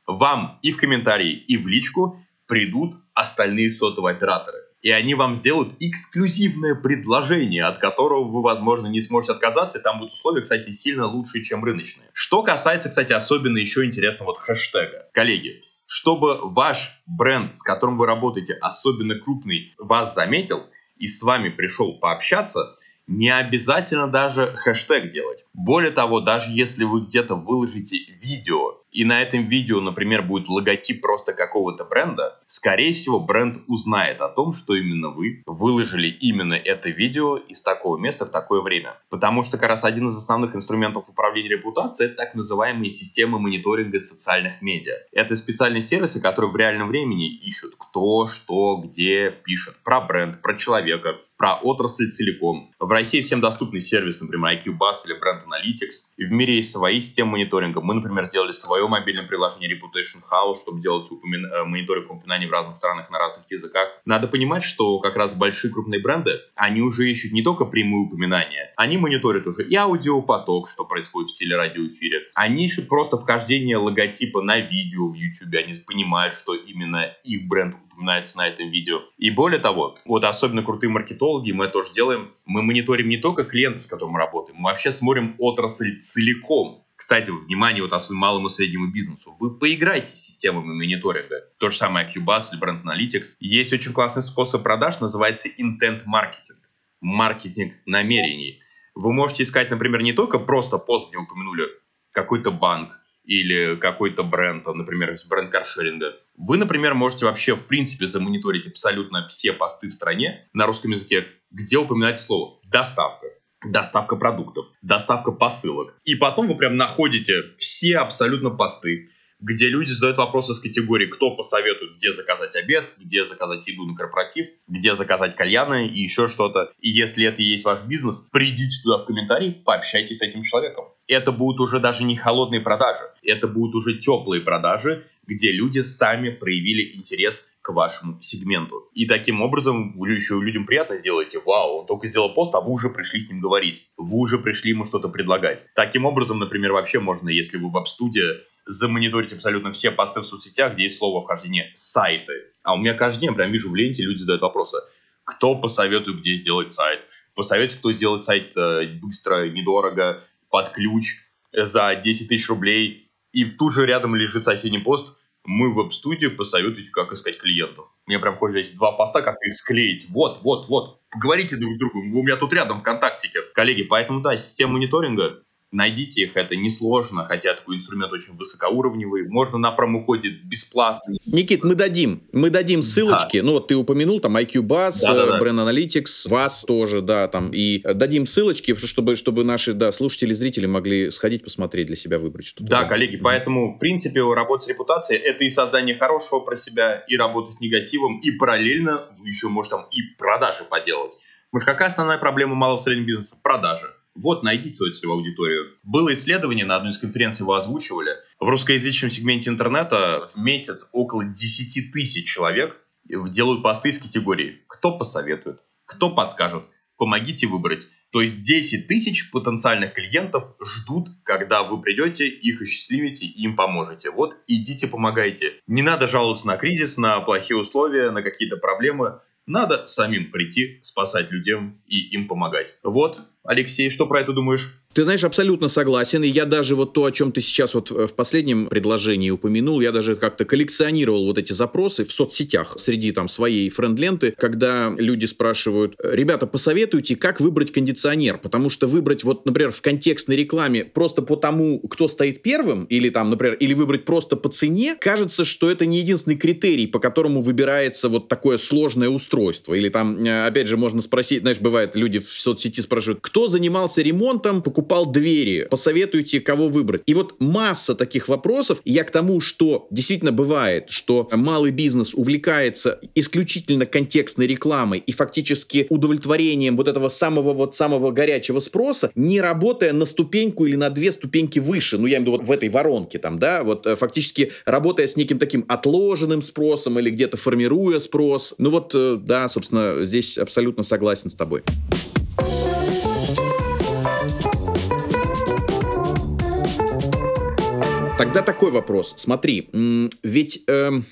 Вам и в комментарии, и в личку придут остальные сотовые операторы. И они вам сделают эксклюзивное предложение, от которого вы, возможно, не сможете отказаться. И там будут условия, кстати, сильно лучше, чем рыночные. Что касается, кстати, особенно еще интересного вот хэштега. Коллеги, чтобы ваш бренд, с которым вы работаете, особенно крупный, вас заметил и с вами пришел пообщаться, не обязательно даже хэштег делать. Более того, даже если вы где-то выложите видео, и на этом видео, например, будет логотип просто какого-то бренда, скорее всего, бренд узнает о том, что именно вы выложили именно это видео из такого места в такое время. Потому что как раз один из основных инструментов управления репутацией это так называемые системы мониторинга социальных медиа. Это специальные сервисы, которые в реальном времени ищут кто, что, где пишет про бренд, про человека, про отрасль целиком. В России всем доступный сервис, например, IQ или Brand Analytics. И в мире есть свои системы мониторинга. Мы, например, сделали свое мобильное приложение Reputation House, чтобы делать упомин... Э, мониторинг упоминаний в разных странах на разных языках. Надо понимать, что как раз большие крупные бренды, они уже ищут не только прямые упоминания, они мониторят уже и аудиопоток, что происходит в телерадиоэфире. Они ищут просто вхождение логотипа на видео в YouTube. Они понимают, что именно их бренд упоминается на этом видео. И более того, вот особенно крутые маркетологи, мы тоже делаем, мы мониторим не только клиентов, с которыми мы работаем, мы вообще смотрим отрасль целиком. Кстати, внимание вот особенно малому и среднему бизнесу. Вы поиграйте с системами мониторинга. То же самое Cubase или Brand Analytics. Есть очень классный способ продаж, называется Intent Marketing. Маркетинг намерений. Вы можете искать, например, не только просто пост, где упомянули какой-то банк, или какой-то бренд, например, бренд каршеринга. Вы, например, можете вообще, в принципе, замониторить абсолютно все посты в стране на русском языке, где упоминать слово «доставка» доставка продуктов, доставка посылок. И потом вы прям находите все абсолютно посты, где люди задают вопросы с категории, кто посоветует, где заказать обед, где заказать еду на корпоратив, где заказать кальяны и еще что-то. И если это и есть ваш бизнес, придите туда в комментарии, пообщайтесь с этим человеком это будут уже даже не холодные продажи, это будут уже теплые продажи, где люди сами проявили интерес к вашему сегменту. И таким образом вы еще людям приятно сделаете, вау, он только сделал пост, а вы уже пришли с ним говорить, вы уже пришли ему что-то предлагать. Таким образом, например, вообще можно, если вы в веб-студии, замониторить абсолютно все посты в соцсетях, где есть слово вхождение сайты. А у меня каждый день прям вижу в ленте, люди задают вопросы, кто посоветует, где сделать сайт, посоветует, кто сделать сайт э, быстро, недорого, под ключ за 10 тысяч рублей, и тут же рядом лежит соседний пост, мы в веб-студии посоветуйте, как искать клиентов. Мне прям хочется здесь два поста как-то склеить. Вот, вот, вот. Поговорите друг с другом. У меня тут рядом ВКонтактике. Коллеги, поэтому, да, система мониторинга Найдите их, это несложно, хотя такой инструмент очень высокоуровневый. Можно на промокоде бесплатно. Никит, мы дадим. Мы дадим ссылочки. Да. Ну, вот ты упомянул, там, IQ Buzz, да, да, да. Brand Analytics, вас тоже, да, там. И дадим ссылочки, чтобы, чтобы наши, да, слушатели, зрители могли сходить, посмотреть для себя, выбрать что-то. Да, коллеги, поэтому, в принципе, работа с репутацией — это и создание хорошего про себя, и работа с негативом, и параллельно вы еще можете там и продажи поделать. Потому что какая основная проблема малого и среднего бизнеса? Продажи. Вот, найдите свою целевую аудиторию. Было исследование, на одной из конференций его озвучивали. В русскоязычном сегменте интернета в месяц около 10 тысяч человек делают посты из категории «Кто посоветует?», «Кто подскажет?», «Помогите выбрать?». То есть 10 тысяч потенциальных клиентов ждут, когда вы придете, их осчастливите и им поможете. Вот идите, помогайте. Не надо жаловаться на кризис, на плохие условия, на какие-то проблемы. Надо самим прийти, спасать людям и им помогать. Вот, Алексей, что про это думаешь? Ты знаешь, абсолютно согласен. И я даже вот то, о чем ты сейчас вот в последнем предложении упомянул, я даже как-то коллекционировал вот эти запросы в соцсетях среди там своей френд-ленты, когда люди спрашивают, ребята, посоветуйте, как выбрать кондиционер, потому что выбрать вот, например, в контекстной рекламе просто по тому, кто стоит первым, или там, например, или выбрать просто по цене, кажется, что это не единственный критерий, по которому выбирается вот такое сложное устройство. Или там, э, опять же, можно спросить, знаешь, бывает, люди в соцсети спрашивают, кто занимался ремонтом, покупал двери, посоветуйте, кого выбрать. И вот масса таких вопросов. Я к тому, что действительно бывает, что малый бизнес увлекается исключительно контекстной рекламой и фактически удовлетворением вот этого самого вот самого горячего спроса, не работая на ступеньку или на две ступеньки выше, ну я имею в виду вот в этой воронке там, да, вот э, фактически работая с неким таким отложенным спросом или где-то формируя спрос. Ну вот, э, да, собственно, здесь абсолютно согласен с тобой. Тогда такой вопрос. Смотри, ведь... Эм,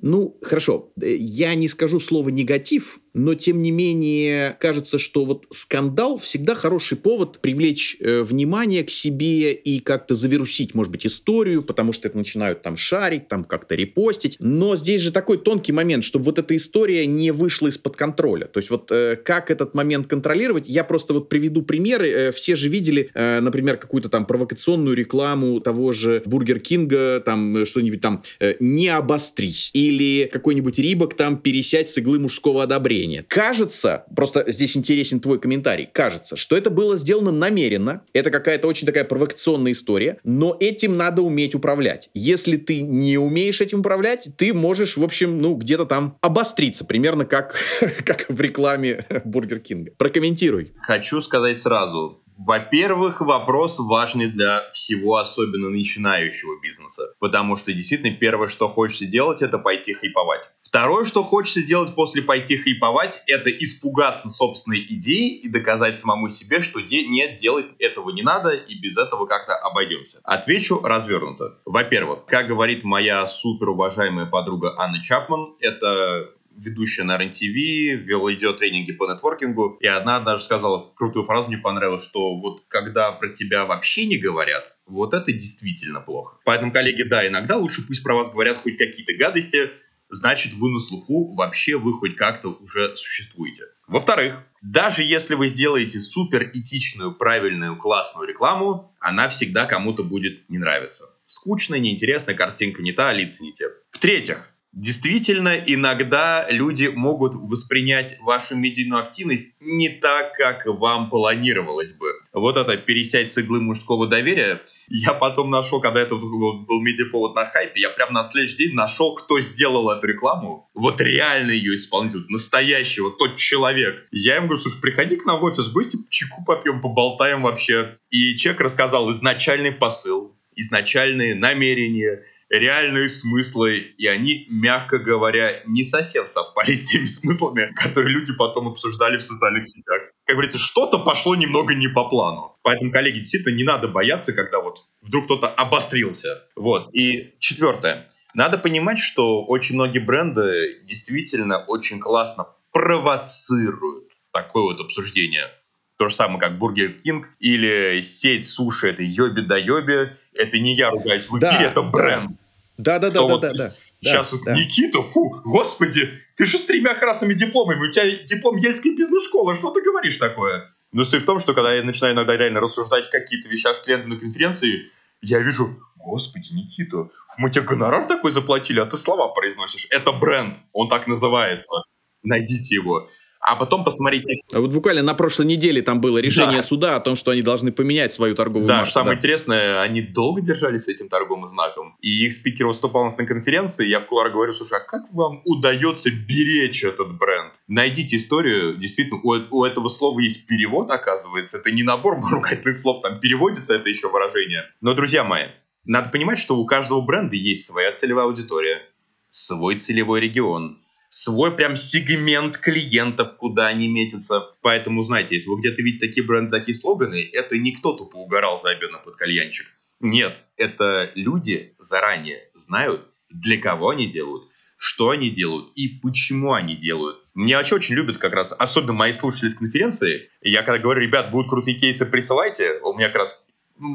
ну, хорошо, э, я не скажу слово негатив, но тем не менее кажется, что вот скандал всегда хороший повод привлечь э, внимание к себе и как-то завирусить, может быть, историю, потому что это начинают там шарить, там как-то репостить. Но здесь же такой тонкий момент, чтобы вот эта история не вышла из-под контроля. То есть вот э, как этот момент контролировать, я просто вот приведу примеры. Э, все же видели, э, например, какую-то там провокационную рекламу того же Бургер Кинга, там э, что-нибудь там э, «не обострись» или какой-нибудь Рибок там «пересядь с иглы мужского одобрения» зрения. Кажется, просто здесь интересен твой комментарий, кажется, что это было сделано намеренно, это какая-то очень такая провокационная история, но этим надо уметь управлять. Если ты не умеешь этим управлять, ты можешь, в общем, ну, где-то там обостриться, примерно как, как в рекламе Бургер Кинга. Прокомментируй. Хочу сказать сразу, во-первых, вопрос важный для всего, особенно начинающего бизнеса. Потому что действительно первое, что хочется делать, это пойти хайповать. Второе, что хочется делать после пойти хайповать, это испугаться собственной идеи и доказать самому себе, что де- нет, делать этого не надо и без этого как-то обойдемся. Отвечу развернуто. Во-первых, как говорит моя супер уважаемая подруга Анна Чапман, это ведущая на РЕН-ТВ, вела тренинги по нетворкингу, и одна даже сказала крутую фразу, мне понравилось, что вот когда про тебя вообще не говорят, вот это действительно плохо. Поэтому, коллеги, да, иногда лучше пусть про вас говорят хоть какие-то гадости, значит вы на слуху, вообще вы хоть как-то уже существуете. Во-вторых, даже если вы сделаете супер этичную, правильную, классную рекламу, она всегда кому-то будет не нравиться. Скучная, неинтересная, картинка не та, лица не те. В-третьих, Действительно, иногда люди могут воспринять вашу медийную активность не так, как вам планировалось бы. Вот это пересядь с иглы мужского доверия. Я потом нашел, когда это был медиаповод на хайпе, я прям на следующий день нашел, кто сделал эту рекламу. Вот реально ее исполнитель, настоящий, вот тот человек. Я ему говорю, слушай, приходи к нам в офис, гости, чеку попьем, поболтаем вообще. И человек рассказал изначальный посыл, изначальные намерения, реальные смыслы, и они, мягко говоря, не совсем совпали с теми смыслами, которые люди потом обсуждали в социальных сетях. Как говорится, что-то пошло немного не по плану. Поэтому, коллеги, действительно не надо бояться, когда вот вдруг кто-то обострился. Вот. И четвертое. Надо понимать, что очень многие бренды действительно очень классно провоцируют такое вот обсуждение. То же самое, как Бургер Кинг или сеть суши, это Ёбидоёби. Это не я ругаюсь в эфире, да, это бренд. Да, да, да, да, вот да, да. Сейчас да, вот да. Никита, фу, господи, ты же с тремя красными дипломами, у тебя диплом Йельской бизнес-школы, что ты говоришь такое? Но суть в том, что когда я начинаю иногда реально рассуждать какие-то вещи с клиентами на конференции, я вижу, господи, Никита, мы тебе гонорар такой заплатили, а ты слова произносишь. Это бренд, он так называется. Найдите его а потом посмотрите. А вот буквально на прошлой неделе там было решение да. суда о том, что они должны поменять свою торговую да, марку. Самое да, самое интересное, они долго держались с этим торговым знаком. И их спикер выступал у нас на конференции, я в кулуар говорю, слушай, а как вам удается беречь этот бренд? Найдите историю, действительно, у, у этого слова есть перевод, оказывается, это не набор ругательных слов, там переводится это еще выражение. Но, друзья мои, надо понимать, что у каждого бренда есть своя целевая аудитория, свой целевой регион, свой прям сегмент клиентов, куда они метятся. Поэтому, знаете, если вы где-то видите такие бренды, такие слоганы, это не кто тупо угорал забенно под кальянчик. Нет, это люди заранее знают, для кого они делают, что они делают и почему они делают. Мне вообще очень любят как раз, особенно мои слушатели с конференции. Я когда говорю, ребят, будут крутые кейсы, присылайте. У меня как раз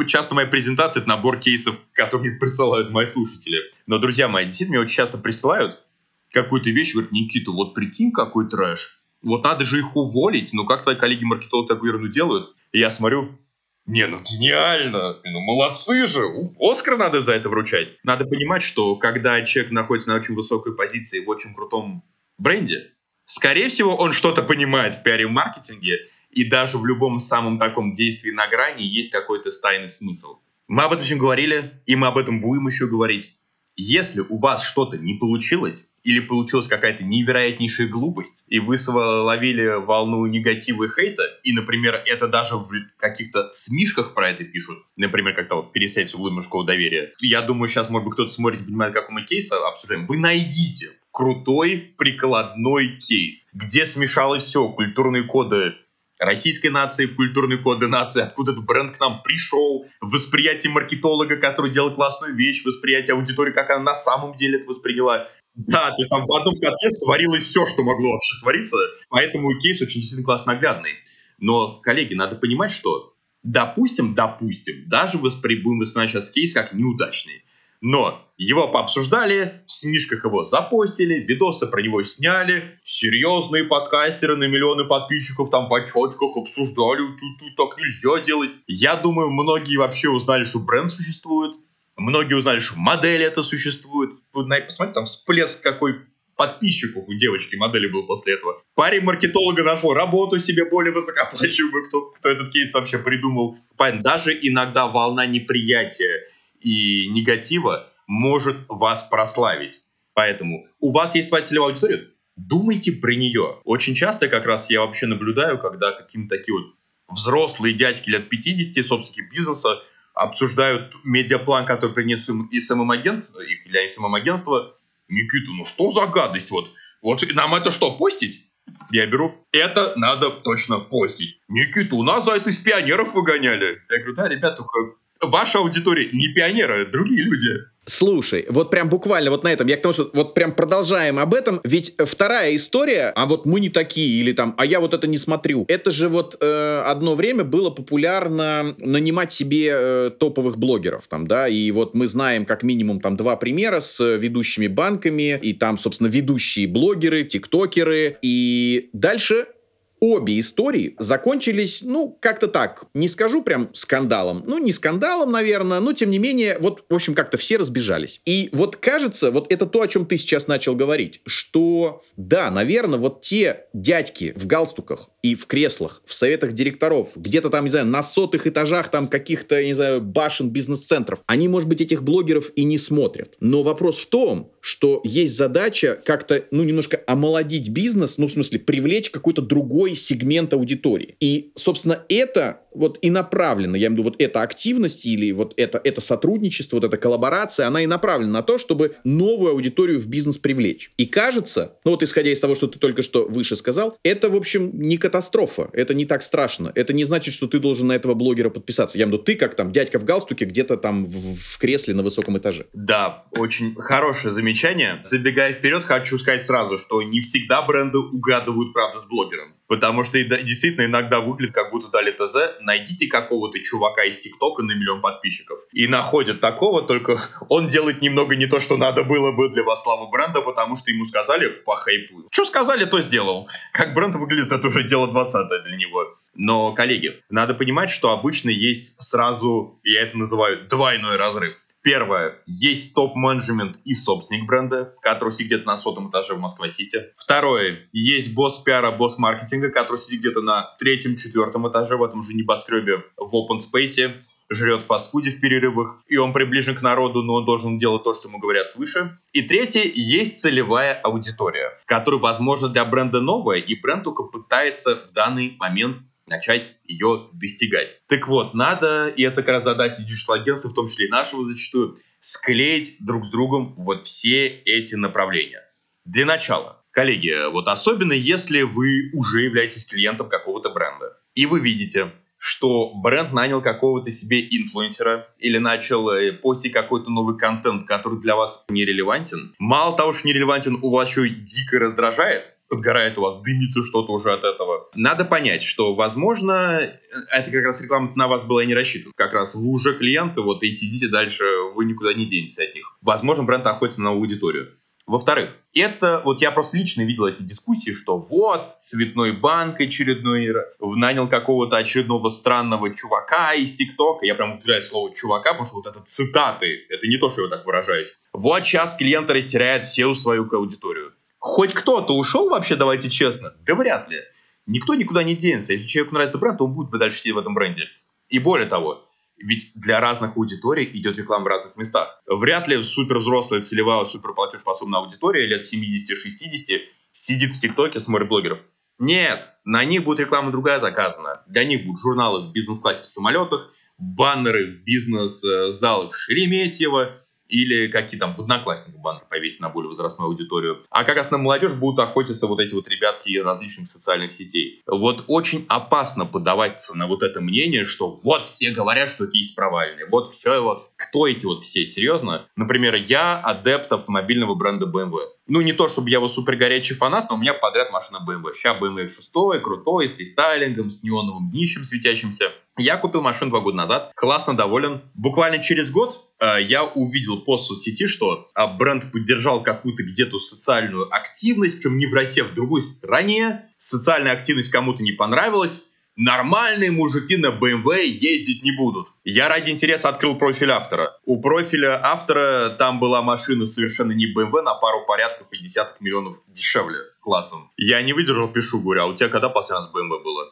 часто моя презентация — это набор кейсов, которые присылают мои слушатели. Но, друзья мои, действительно, мне очень часто присылают какую-то вещь, говорят, Никита, вот прикинь, какой трэш. Вот надо же их уволить. Ну, как твои коллеги-маркетологи такую ерунду делают? И я смотрю, не, ну гениально, ну молодцы же, Оскар надо за это вручать. Надо понимать, что когда человек находится на очень высокой позиции в очень крутом бренде, скорее всего, он что-то понимает в пиаре и маркетинге, и даже в любом самом таком действии на грани есть какой-то тайный смысл. Мы об этом еще говорили, и мы об этом будем еще говорить. Если у вас что-то не получилось, или получилась какая-то невероятнейшая глупость, и вы ловили волну негатива и хейта, и, например, это даже в каких-то смишках про это пишут, например, как-то вот пересядь с углы мужского доверия. Я думаю, сейчас, может быть, кто-то смотрит и понимает, как мы кейс обсуждаем. Вы найдите крутой прикладной кейс, где смешалось все, культурные коды российской нации, культурные коды нации, откуда этот бренд к нам пришел, восприятие маркетолога, который делал классную вещь, восприятие аудитории, как она на самом деле это восприняла. Да, то есть там в одном котле сварилось все, что могло вообще свариться, поэтому кейс очень действительно классно наглядный. Но, коллеги, надо понимать, что допустим, допустим, даже воспри... будем воспринимать сейчас кейс как неудачный, но его пообсуждали, в смишках его запостили, видосы про него сняли, серьезные подкастеры на миллионы подписчиков там в отчетках обсуждали, тут, тут так нельзя делать. Я думаю, многие вообще узнали, что бренд существует, Многие узнали, что модель это существует. Посмотрите, там всплеск какой подписчиков у девочки модели был после этого. Парень маркетолога нашел работу себе более высокоплачиваемую, кто, кто этот кейс вообще придумал. Даже иногда волна неприятия и негатива может вас прославить. Поэтому у вас есть своя целевая аудитория, думайте про нее. Очень часто как раз я вообще наблюдаю, когда какие-то такие вот взрослые дядьки лет 50, собственники бизнеса, обсуждают медиаплан, который принес им и SMM-агент, их для SMM-агентства. Никита, ну что за гадость? Вот, вот нам это что, постить? Я беру, это надо точно постить. Никита, у нас за это из пионеров выгоняли. Я говорю, да, ребята, только ваша аудитория не пионеры, а другие люди. Слушай, вот прям буквально вот на этом, я к тому, что вот прям продолжаем об этом, ведь вторая история, а вот мы не такие, или там, а я вот это не смотрю, это же вот э, одно время было популярно нанимать себе э, топовых блогеров, там, да, и вот мы знаем как минимум там два примера с ведущими банками, и там, собственно, ведущие блогеры, тиктокеры, и дальше обе истории закончились, ну, как-то так, не скажу прям скандалом, ну, не скандалом, наверное, но, тем не менее, вот, в общем, как-то все разбежались. И вот кажется, вот это то, о чем ты сейчас начал говорить, что, да, наверное, вот те дядьки в галстуках и в креслах, в советах директоров, где-то там, не знаю, на сотых этажах там каких-то, не знаю, башен бизнес-центров, они, может быть, этих блогеров и не смотрят. Но вопрос в том, что есть задача как-то, ну, немножко омолодить бизнес, ну, в смысле, привлечь какой-то другой сегмент аудитории. И, собственно, это вот и направлена, я имею в виду, вот эта активность или вот это, это сотрудничество, вот эта коллаборация, она и направлена на то, чтобы новую аудиторию в бизнес привлечь. И кажется, ну вот исходя из того, что ты только что выше сказал, это, в общем, не катастрофа, это не так страшно. Это не значит, что ты должен на этого блогера подписаться. Я имею в виду, ты как там дядька в галстуке где-то там в, в кресле на высоком этаже. Да, очень хорошее замечание. Забегая вперед, хочу сказать сразу, что не всегда бренды угадывают, правда, с блогером. Потому что действительно иногда выглядит, как будто дали ТЗ, найдите какого-то чувака из ТикТока на миллион подписчиков. И находят такого, только он делает немного не то, что надо было бы для вас славы бренда, потому что ему сказали по хайпу. Что сказали, то сделал. Как бренд выглядит, это уже дело 20 для него. Но, коллеги, надо понимать, что обычно есть сразу, я это называю, двойной разрыв. Первое. Есть топ-менеджмент и собственник бренда, который сидит где-то на сотом этаже в Москва-Сити. Второе. Есть босс пиара, босс маркетинга, который сидит где-то на третьем-четвертом этаже в этом же небоскребе в open space жрет в фастфуде в перерывах, и он приближен к народу, но он должен делать то, что ему говорят свыше. И третье, есть целевая аудитория, которая, возможно, для бренда новая, и бренд только пытается в данный момент начать ее достигать. Так вот, надо, и это как раз задача digital-агентства, в том числе и нашего зачастую, склеить друг с другом вот все эти направления. Для начала, Коллеги, вот особенно если вы уже являетесь клиентом какого-то бренда, и вы видите, что бренд нанял какого-то себе инфлюенсера или начал э, постить какой-то новый контент, который для вас нерелевантен. Мало того, что нерелевантен, у вас еще дико раздражает, подгорает у вас, дымится что-то уже от этого. Надо понять, что, возможно, это как раз реклама на вас была и не рассчитана. Как раз вы уже клиенты, вот, и сидите дальше, вы никуда не денетесь от них. Возможно, бренд охотится на аудиторию. Во-вторых, это, вот я просто лично видел эти дискуссии, что вот, цветной банк очередной нанял какого-то очередного странного чувака из ТикТока. Я прям упираю слово чувака, потому что вот это цитаты, это не то, что я так выражаюсь. Вот сейчас клиенты растеряют всю свою аудиторию. Хоть кто-то ушел вообще, давайте честно? Да вряд ли. Никто никуда не денется. Если человеку нравится бренд, то он будет дальше сидеть в этом бренде. И более того, ведь для разных аудиторий идет реклама в разных местах. Вряд ли супер взрослая целевая, супер платежеспособная аудитория лет 70-60 сидит в ТикТоке с блогеров. Нет, на них будет реклама другая заказана. Для них будут журналы в бизнес-классе в самолетах, баннеры в бизнес-залах в Шереметьево, или какие там в одноклассниках баннер повесить на более возрастную аудиторию. А как раз на молодежь будут охотиться вот эти вот ребятки из различных социальных сетей. Вот очень опасно подаваться на вот это мнение, что вот все говорят, что это есть провальные. Вот все, вот кто эти вот все, серьезно? Например, я адепт автомобильного бренда BMW. Ну, не то, чтобы я его супер горячий фанат, но у меня подряд машина BMW. Сейчас BMW 6, крутой, с рестайлингом, с неоновым днищем светящимся. Я купил машину два года назад, классно доволен. Буквально через год э, я увидел пост в соцсети, что э, бренд поддержал какую-то где-то социальную активность, причем не в России, а в другой стране. Социальная активность кому-то не понравилась Нормальные мужики на BMW ездить не будут. Я ради интереса открыл профиль автора. У профиля автора там была машина совершенно не BMW на пару порядков и десяток миллионов дешевле классом. Я не выдержал, пишу, говорю, а у тебя когда последний раз BMW было?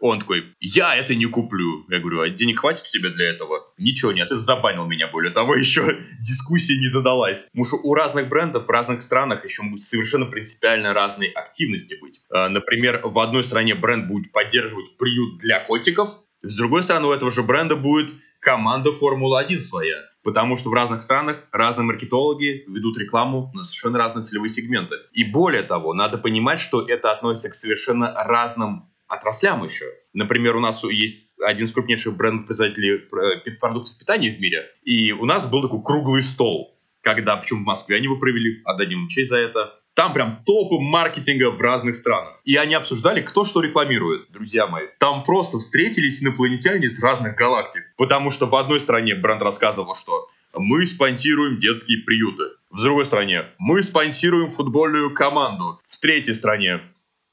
Он такой, я это не куплю. Я говорю, а денег хватит у тебя для этого? Ничего нет, ты забанил меня, более того, еще дискуссия не задалась. Потому что у разных брендов в разных странах еще будут совершенно принципиально разные активности быть. А, например, в одной стране бренд будет поддерживать приют для котиков, с другой стороны, у этого же бренда будет команда Формула-1 своя. Потому что в разных странах разные маркетологи ведут рекламу на совершенно разные целевые сегменты. И более того, надо понимать, что это относится к совершенно разным отраслям еще. Например, у нас есть один из крупнейших брендов-производителей э, продуктов питания в мире, и у нас был такой круглый стол, когда, причем в Москве они его провели, отдадим им честь за это. Там прям топы маркетинга в разных странах. И они обсуждали, кто что рекламирует, друзья мои. Там просто встретились инопланетяне из разных галактик. Потому что в одной стране бренд рассказывал, что мы спонсируем детские приюты. В другой стране мы спонсируем футбольную команду. В третьей стране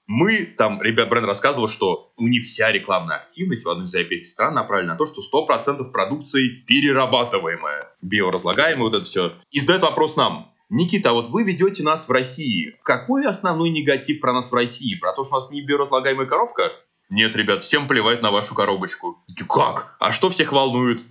мы, там, ребят, бренд рассказывал, что у них вся рекламная активность в одной из европейских стран направлена на то, что 100% продукции перерабатываемая, биоразлагаемая, вот это все. И задает вопрос нам, Никита, а вот вы ведете нас в России. Какой основной негатив про нас в России? Про то, что у нас не биоразлагаемая коробка? Нет, ребят, всем плевать на вашу коробочку. Как? А что всех волнует?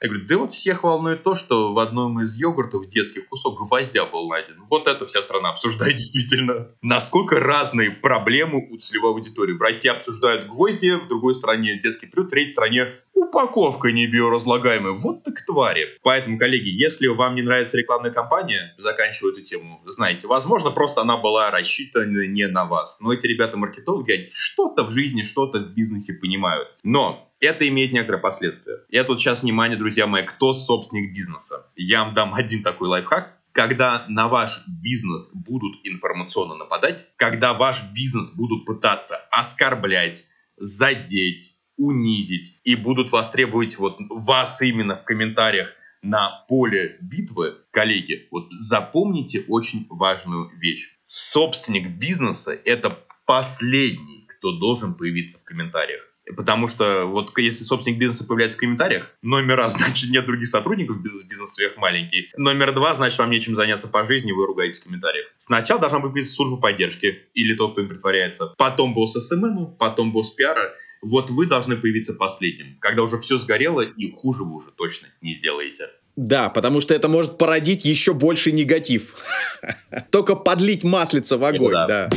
Я говорю, да вот всех волнует то, что в одном из йогуртов детских кусок гвоздя был найден. Вот это вся страна обсуждает действительно. Насколько разные проблемы у целевой аудитории. В России обсуждают гвозди, в другой стране детский приют, в третьей стране упаковка не биоразлагаемая. Вот так твари. Поэтому, коллеги, если вам не нравится рекламная кампания, заканчиваю эту тему, знаете, возможно, просто она была рассчитана не на вас. Но эти ребята-маркетологи что-то в жизни, что-то в бизнесе понимают. Но это имеет некоторые последствия. Я тут сейчас, внимание, друзья мои, кто собственник бизнеса? Я вам дам один такой лайфхак. Когда на ваш бизнес будут информационно нападать, когда ваш бизнес будут пытаться оскорблять, задеть, унизить и будут вас требовать вот вас именно в комментариях на поле битвы, коллеги, вот запомните очень важную вещь. Собственник бизнеса – это последний, кто должен появиться в комментариях. Потому что вот если собственник бизнеса появляется в комментариях, номер раз, значит, нет других сотрудников, бизнес, бизнес сверх маленький. Номер два, значит, вам нечем заняться по жизни, вы ругаетесь в комментариях. Сначала должна быть служба поддержки или тот, кто им притворяется. Потом босс SMM, потом босс пиара. Вот вы должны появиться последним, когда уже все сгорело, и хуже вы уже точно не сделаете. Да, потому что это может породить еще больше негатив. Только подлить маслица в огонь, да.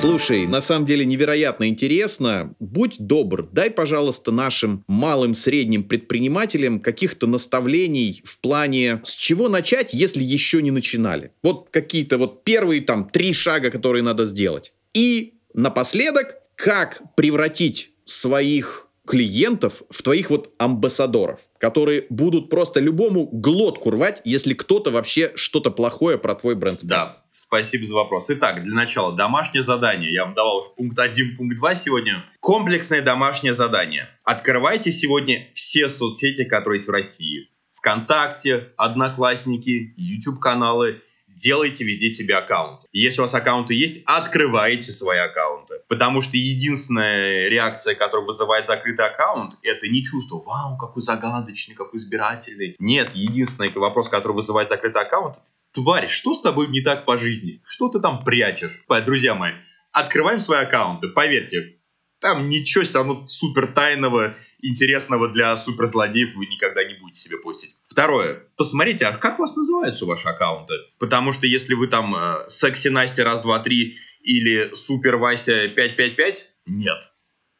Слушай, на самом деле невероятно интересно. Будь добр, дай, пожалуйста, нашим малым, средним предпринимателям каких-то наставлений в плане, с чего начать, если еще не начинали. Вот какие-то вот первые там три шага, которые надо сделать. И напоследок, как превратить своих клиентов в твоих вот амбассадоров, которые будут просто любому глотку рвать, если кто-то вообще что-то плохое про твой бренд. Да, спасибо за вопрос. Итак, для начала домашнее задание. Я вам давал уже пункт 1, пункт 2 сегодня. Комплексное домашнее задание. Открывайте сегодня все соцсети, которые есть в России. ВКонтакте, Одноклассники, YouTube-каналы делайте везде себе аккаунт. Если у вас аккаунты есть, открывайте свои аккаунты. Потому что единственная реакция, которая вызывает закрытый аккаунт, это не чувство «Вау, какой загадочный, какой избирательный». Нет, единственный вопрос, который вызывает закрытый аккаунт, тварь, что с тобой не так по жизни? Что ты там прячешь? Друзья мои, открываем свои аккаунты, поверьте, там ничего все равно супер тайного, интересного для суперзлодеев вы никогда не будете себе постить. Второе. Посмотрите, а как у вас называются ваши аккаунты? Потому что если вы там э, секси Настя раз, два, три или супер Вася 555, нет.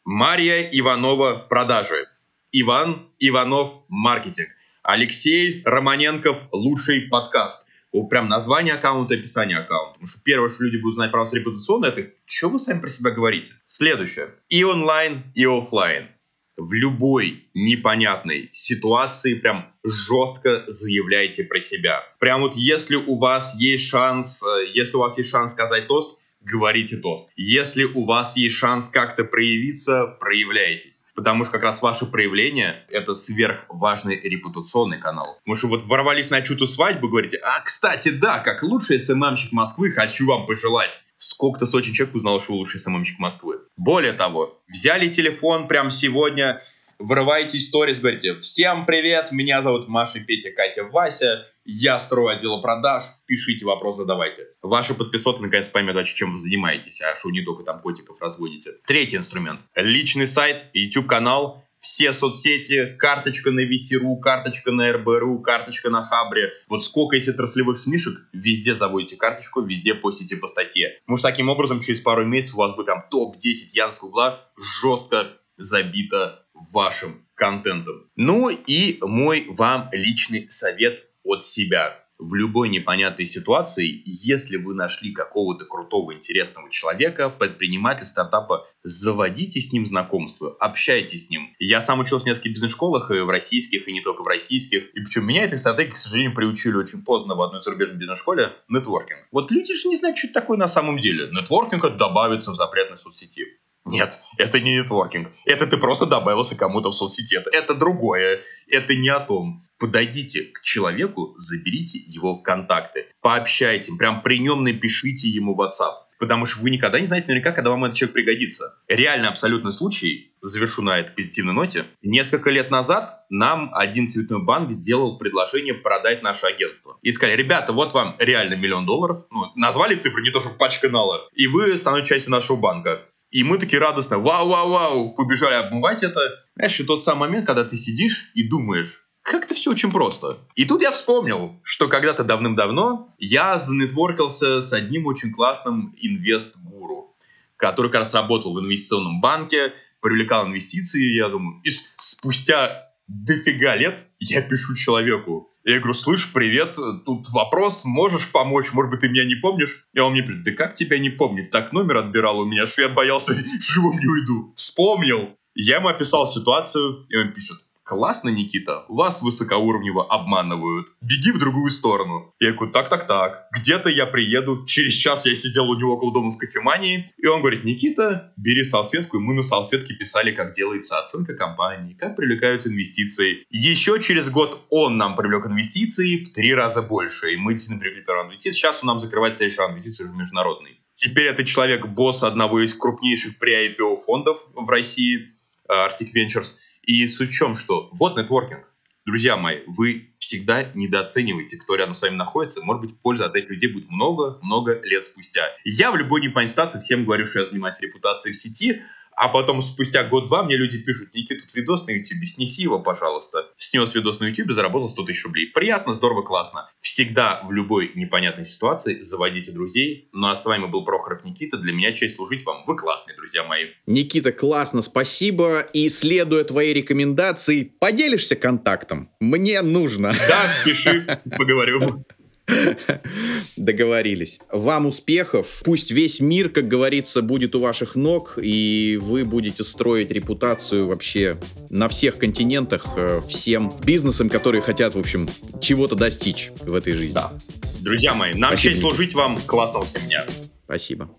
Мария Иванова продажи. Иван Иванов маркетинг. Алексей Романенков лучший подкаст. Прям название аккаунта, описание аккаунта. Потому что первое, что люди будут знать про вас репутационно, это что вы сами про себя говорите. Следующее. И онлайн, и офлайн. В любой непонятной ситуации прям жестко заявляйте про себя. Прям вот если у вас есть шанс, э, если у вас есть шанс сказать тост, говорите тост. Если у вас есть шанс как-то проявиться, проявляйтесь. Потому что как раз ваше проявление — это сверхважный репутационный канал. Потому что вот ворвались на чью-то свадьбу, говорите, а, кстати, да, как лучший СММщик Москвы хочу вам пожелать. Сколько-то сотен человек узнал, что вы лучший СММщик Москвы. Более того, взяли телефон прямо сегодня, врываетесь в сторис, говорите, всем привет, меня зовут Маша, Петя, Катя, Вася, я строю отдел продаж, пишите вопрос, задавайте. Ваши подписоты наконец поймет, а чем вы занимаетесь, а что не только там котиков разводите. Третий инструмент. Личный сайт, YouTube-канал, все соцсети, карточка на VC.ru, карточка на РБРУ, карточка на Хабре. Вот сколько есть отраслевых смешек, везде заводите карточку, везде постите по статье. Может, таким образом, через пару месяцев у вас будет там топ-10 Янского угла жестко забито вашим контентом. Ну и мой вам личный совет от себя. В любой непонятной ситуации, если вы нашли какого-то крутого, интересного человека, предприниматель стартапа, заводите с ним знакомство, общайтесь с ним. Я сам учился в нескольких бизнес-школах, и в российских, и не только в российских. И причем меня этой стратегии, к сожалению, приучили очень поздно в одной зарубежной бизнес-школе – нетворкинг. Вот люди же не знают, что это такое на самом деле. Нетворкинг добавится в запретной соцсети. Нет, это не нетворкинг. Это ты просто добавился кому-то в соцсети. Это, это другое. Это не о том. Подойдите к человеку, заберите его контакты. Пообщайте, прям при нем напишите ему WhatsApp. Потому что вы никогда не знаете наверняка, когда вам этот человек пригодится. Реально абсолютный случай, завершу на этой позитивной ноте. Несколько лет назад нам один цветной банк сделал предложение продать наше агентство. И сказали, ребята, вот вам реально миллион долларов. Ну, назвали цифры, не то, что пачка нала. И вы станете частью нашего банка. И мы такие радостно, вау-вау-вау, побежали обмывать это. Знаешь, и тот самый момент, когда ты сидишь и думаешь, как-то все очень просто. И тут я вспомнил, что когда-то давным-давно я занетворкался с одним очень классным инвест-гуру, который как раз работал в инвестиционном банке, привлекал инвестиции, я думаю, и спустя дофига лет я пишу человеку, я говорю, слышь, привет, тут вопрос, можешь помочь, может быть, ты меня не помнишь? И он мне говорит, да как тебя не помнить? Так номер отбирал у меня, что я боялся, живым не уйду. Вспомнил. Я ему описал ситуацию, и он пишет, Классно, Никита, вас высокоуровнево обманывают. Беги в другую сторону. Я говорю, так-так-так, где-то я приеду. Через час я сидел у него около дома в кофемании. И он говорит, Никита, бери салфетку. И мы на салфетке писали, как делается оценка компании, как привлекаются инвестиции. Еще через год он нам привлек инвестиции в три раза больше. И мы действительно привлекли первый инвестиции. Сейчас он нам закрывает следующий раунд инвестиций уже международный. Теперь это человек, босс одного из крупнейших pre-IPO фондов в России, э, Arctic Ventures. И суть в что вот нетворкинг. Друзья мои, вы всегда недооцениваете, кто рядом с вами находится. Может быть, польза от этих людей будет много-много лет спустя. Я в любой непонятной ситуации всем говорю, что я занимаюсь репутацией в сети, А потом спустя год-два мне люди пишут, Никита, тут видос на YouTube, снеси его, пожалуйста. Снес видос на YouTube, заработал 100 тысяч рублей. Приятно, здорово, классно. Всегда в любой непонятной ситуации заводите друзей. Ну а с вами был Прохоров Никита. Для меня честь служить вам. Вы классные, друзья мои. Никита, классно, спасибо. И следуя твоей рекомендации, поделишься контактом? Мне нужно. Да, пиши, поговорю. Договорились. Вам успехов. Пусть весь мир, как говорится, будет у ваших ног, и вы будете строить репутацию вообще на всех континентах э, всем бизнесам, которые хотят, в общем, чего-то достичь в этой жизни. Да. Друзья мои, нам Спасибо, честь служить вам. Классного всем дня. Спасибо.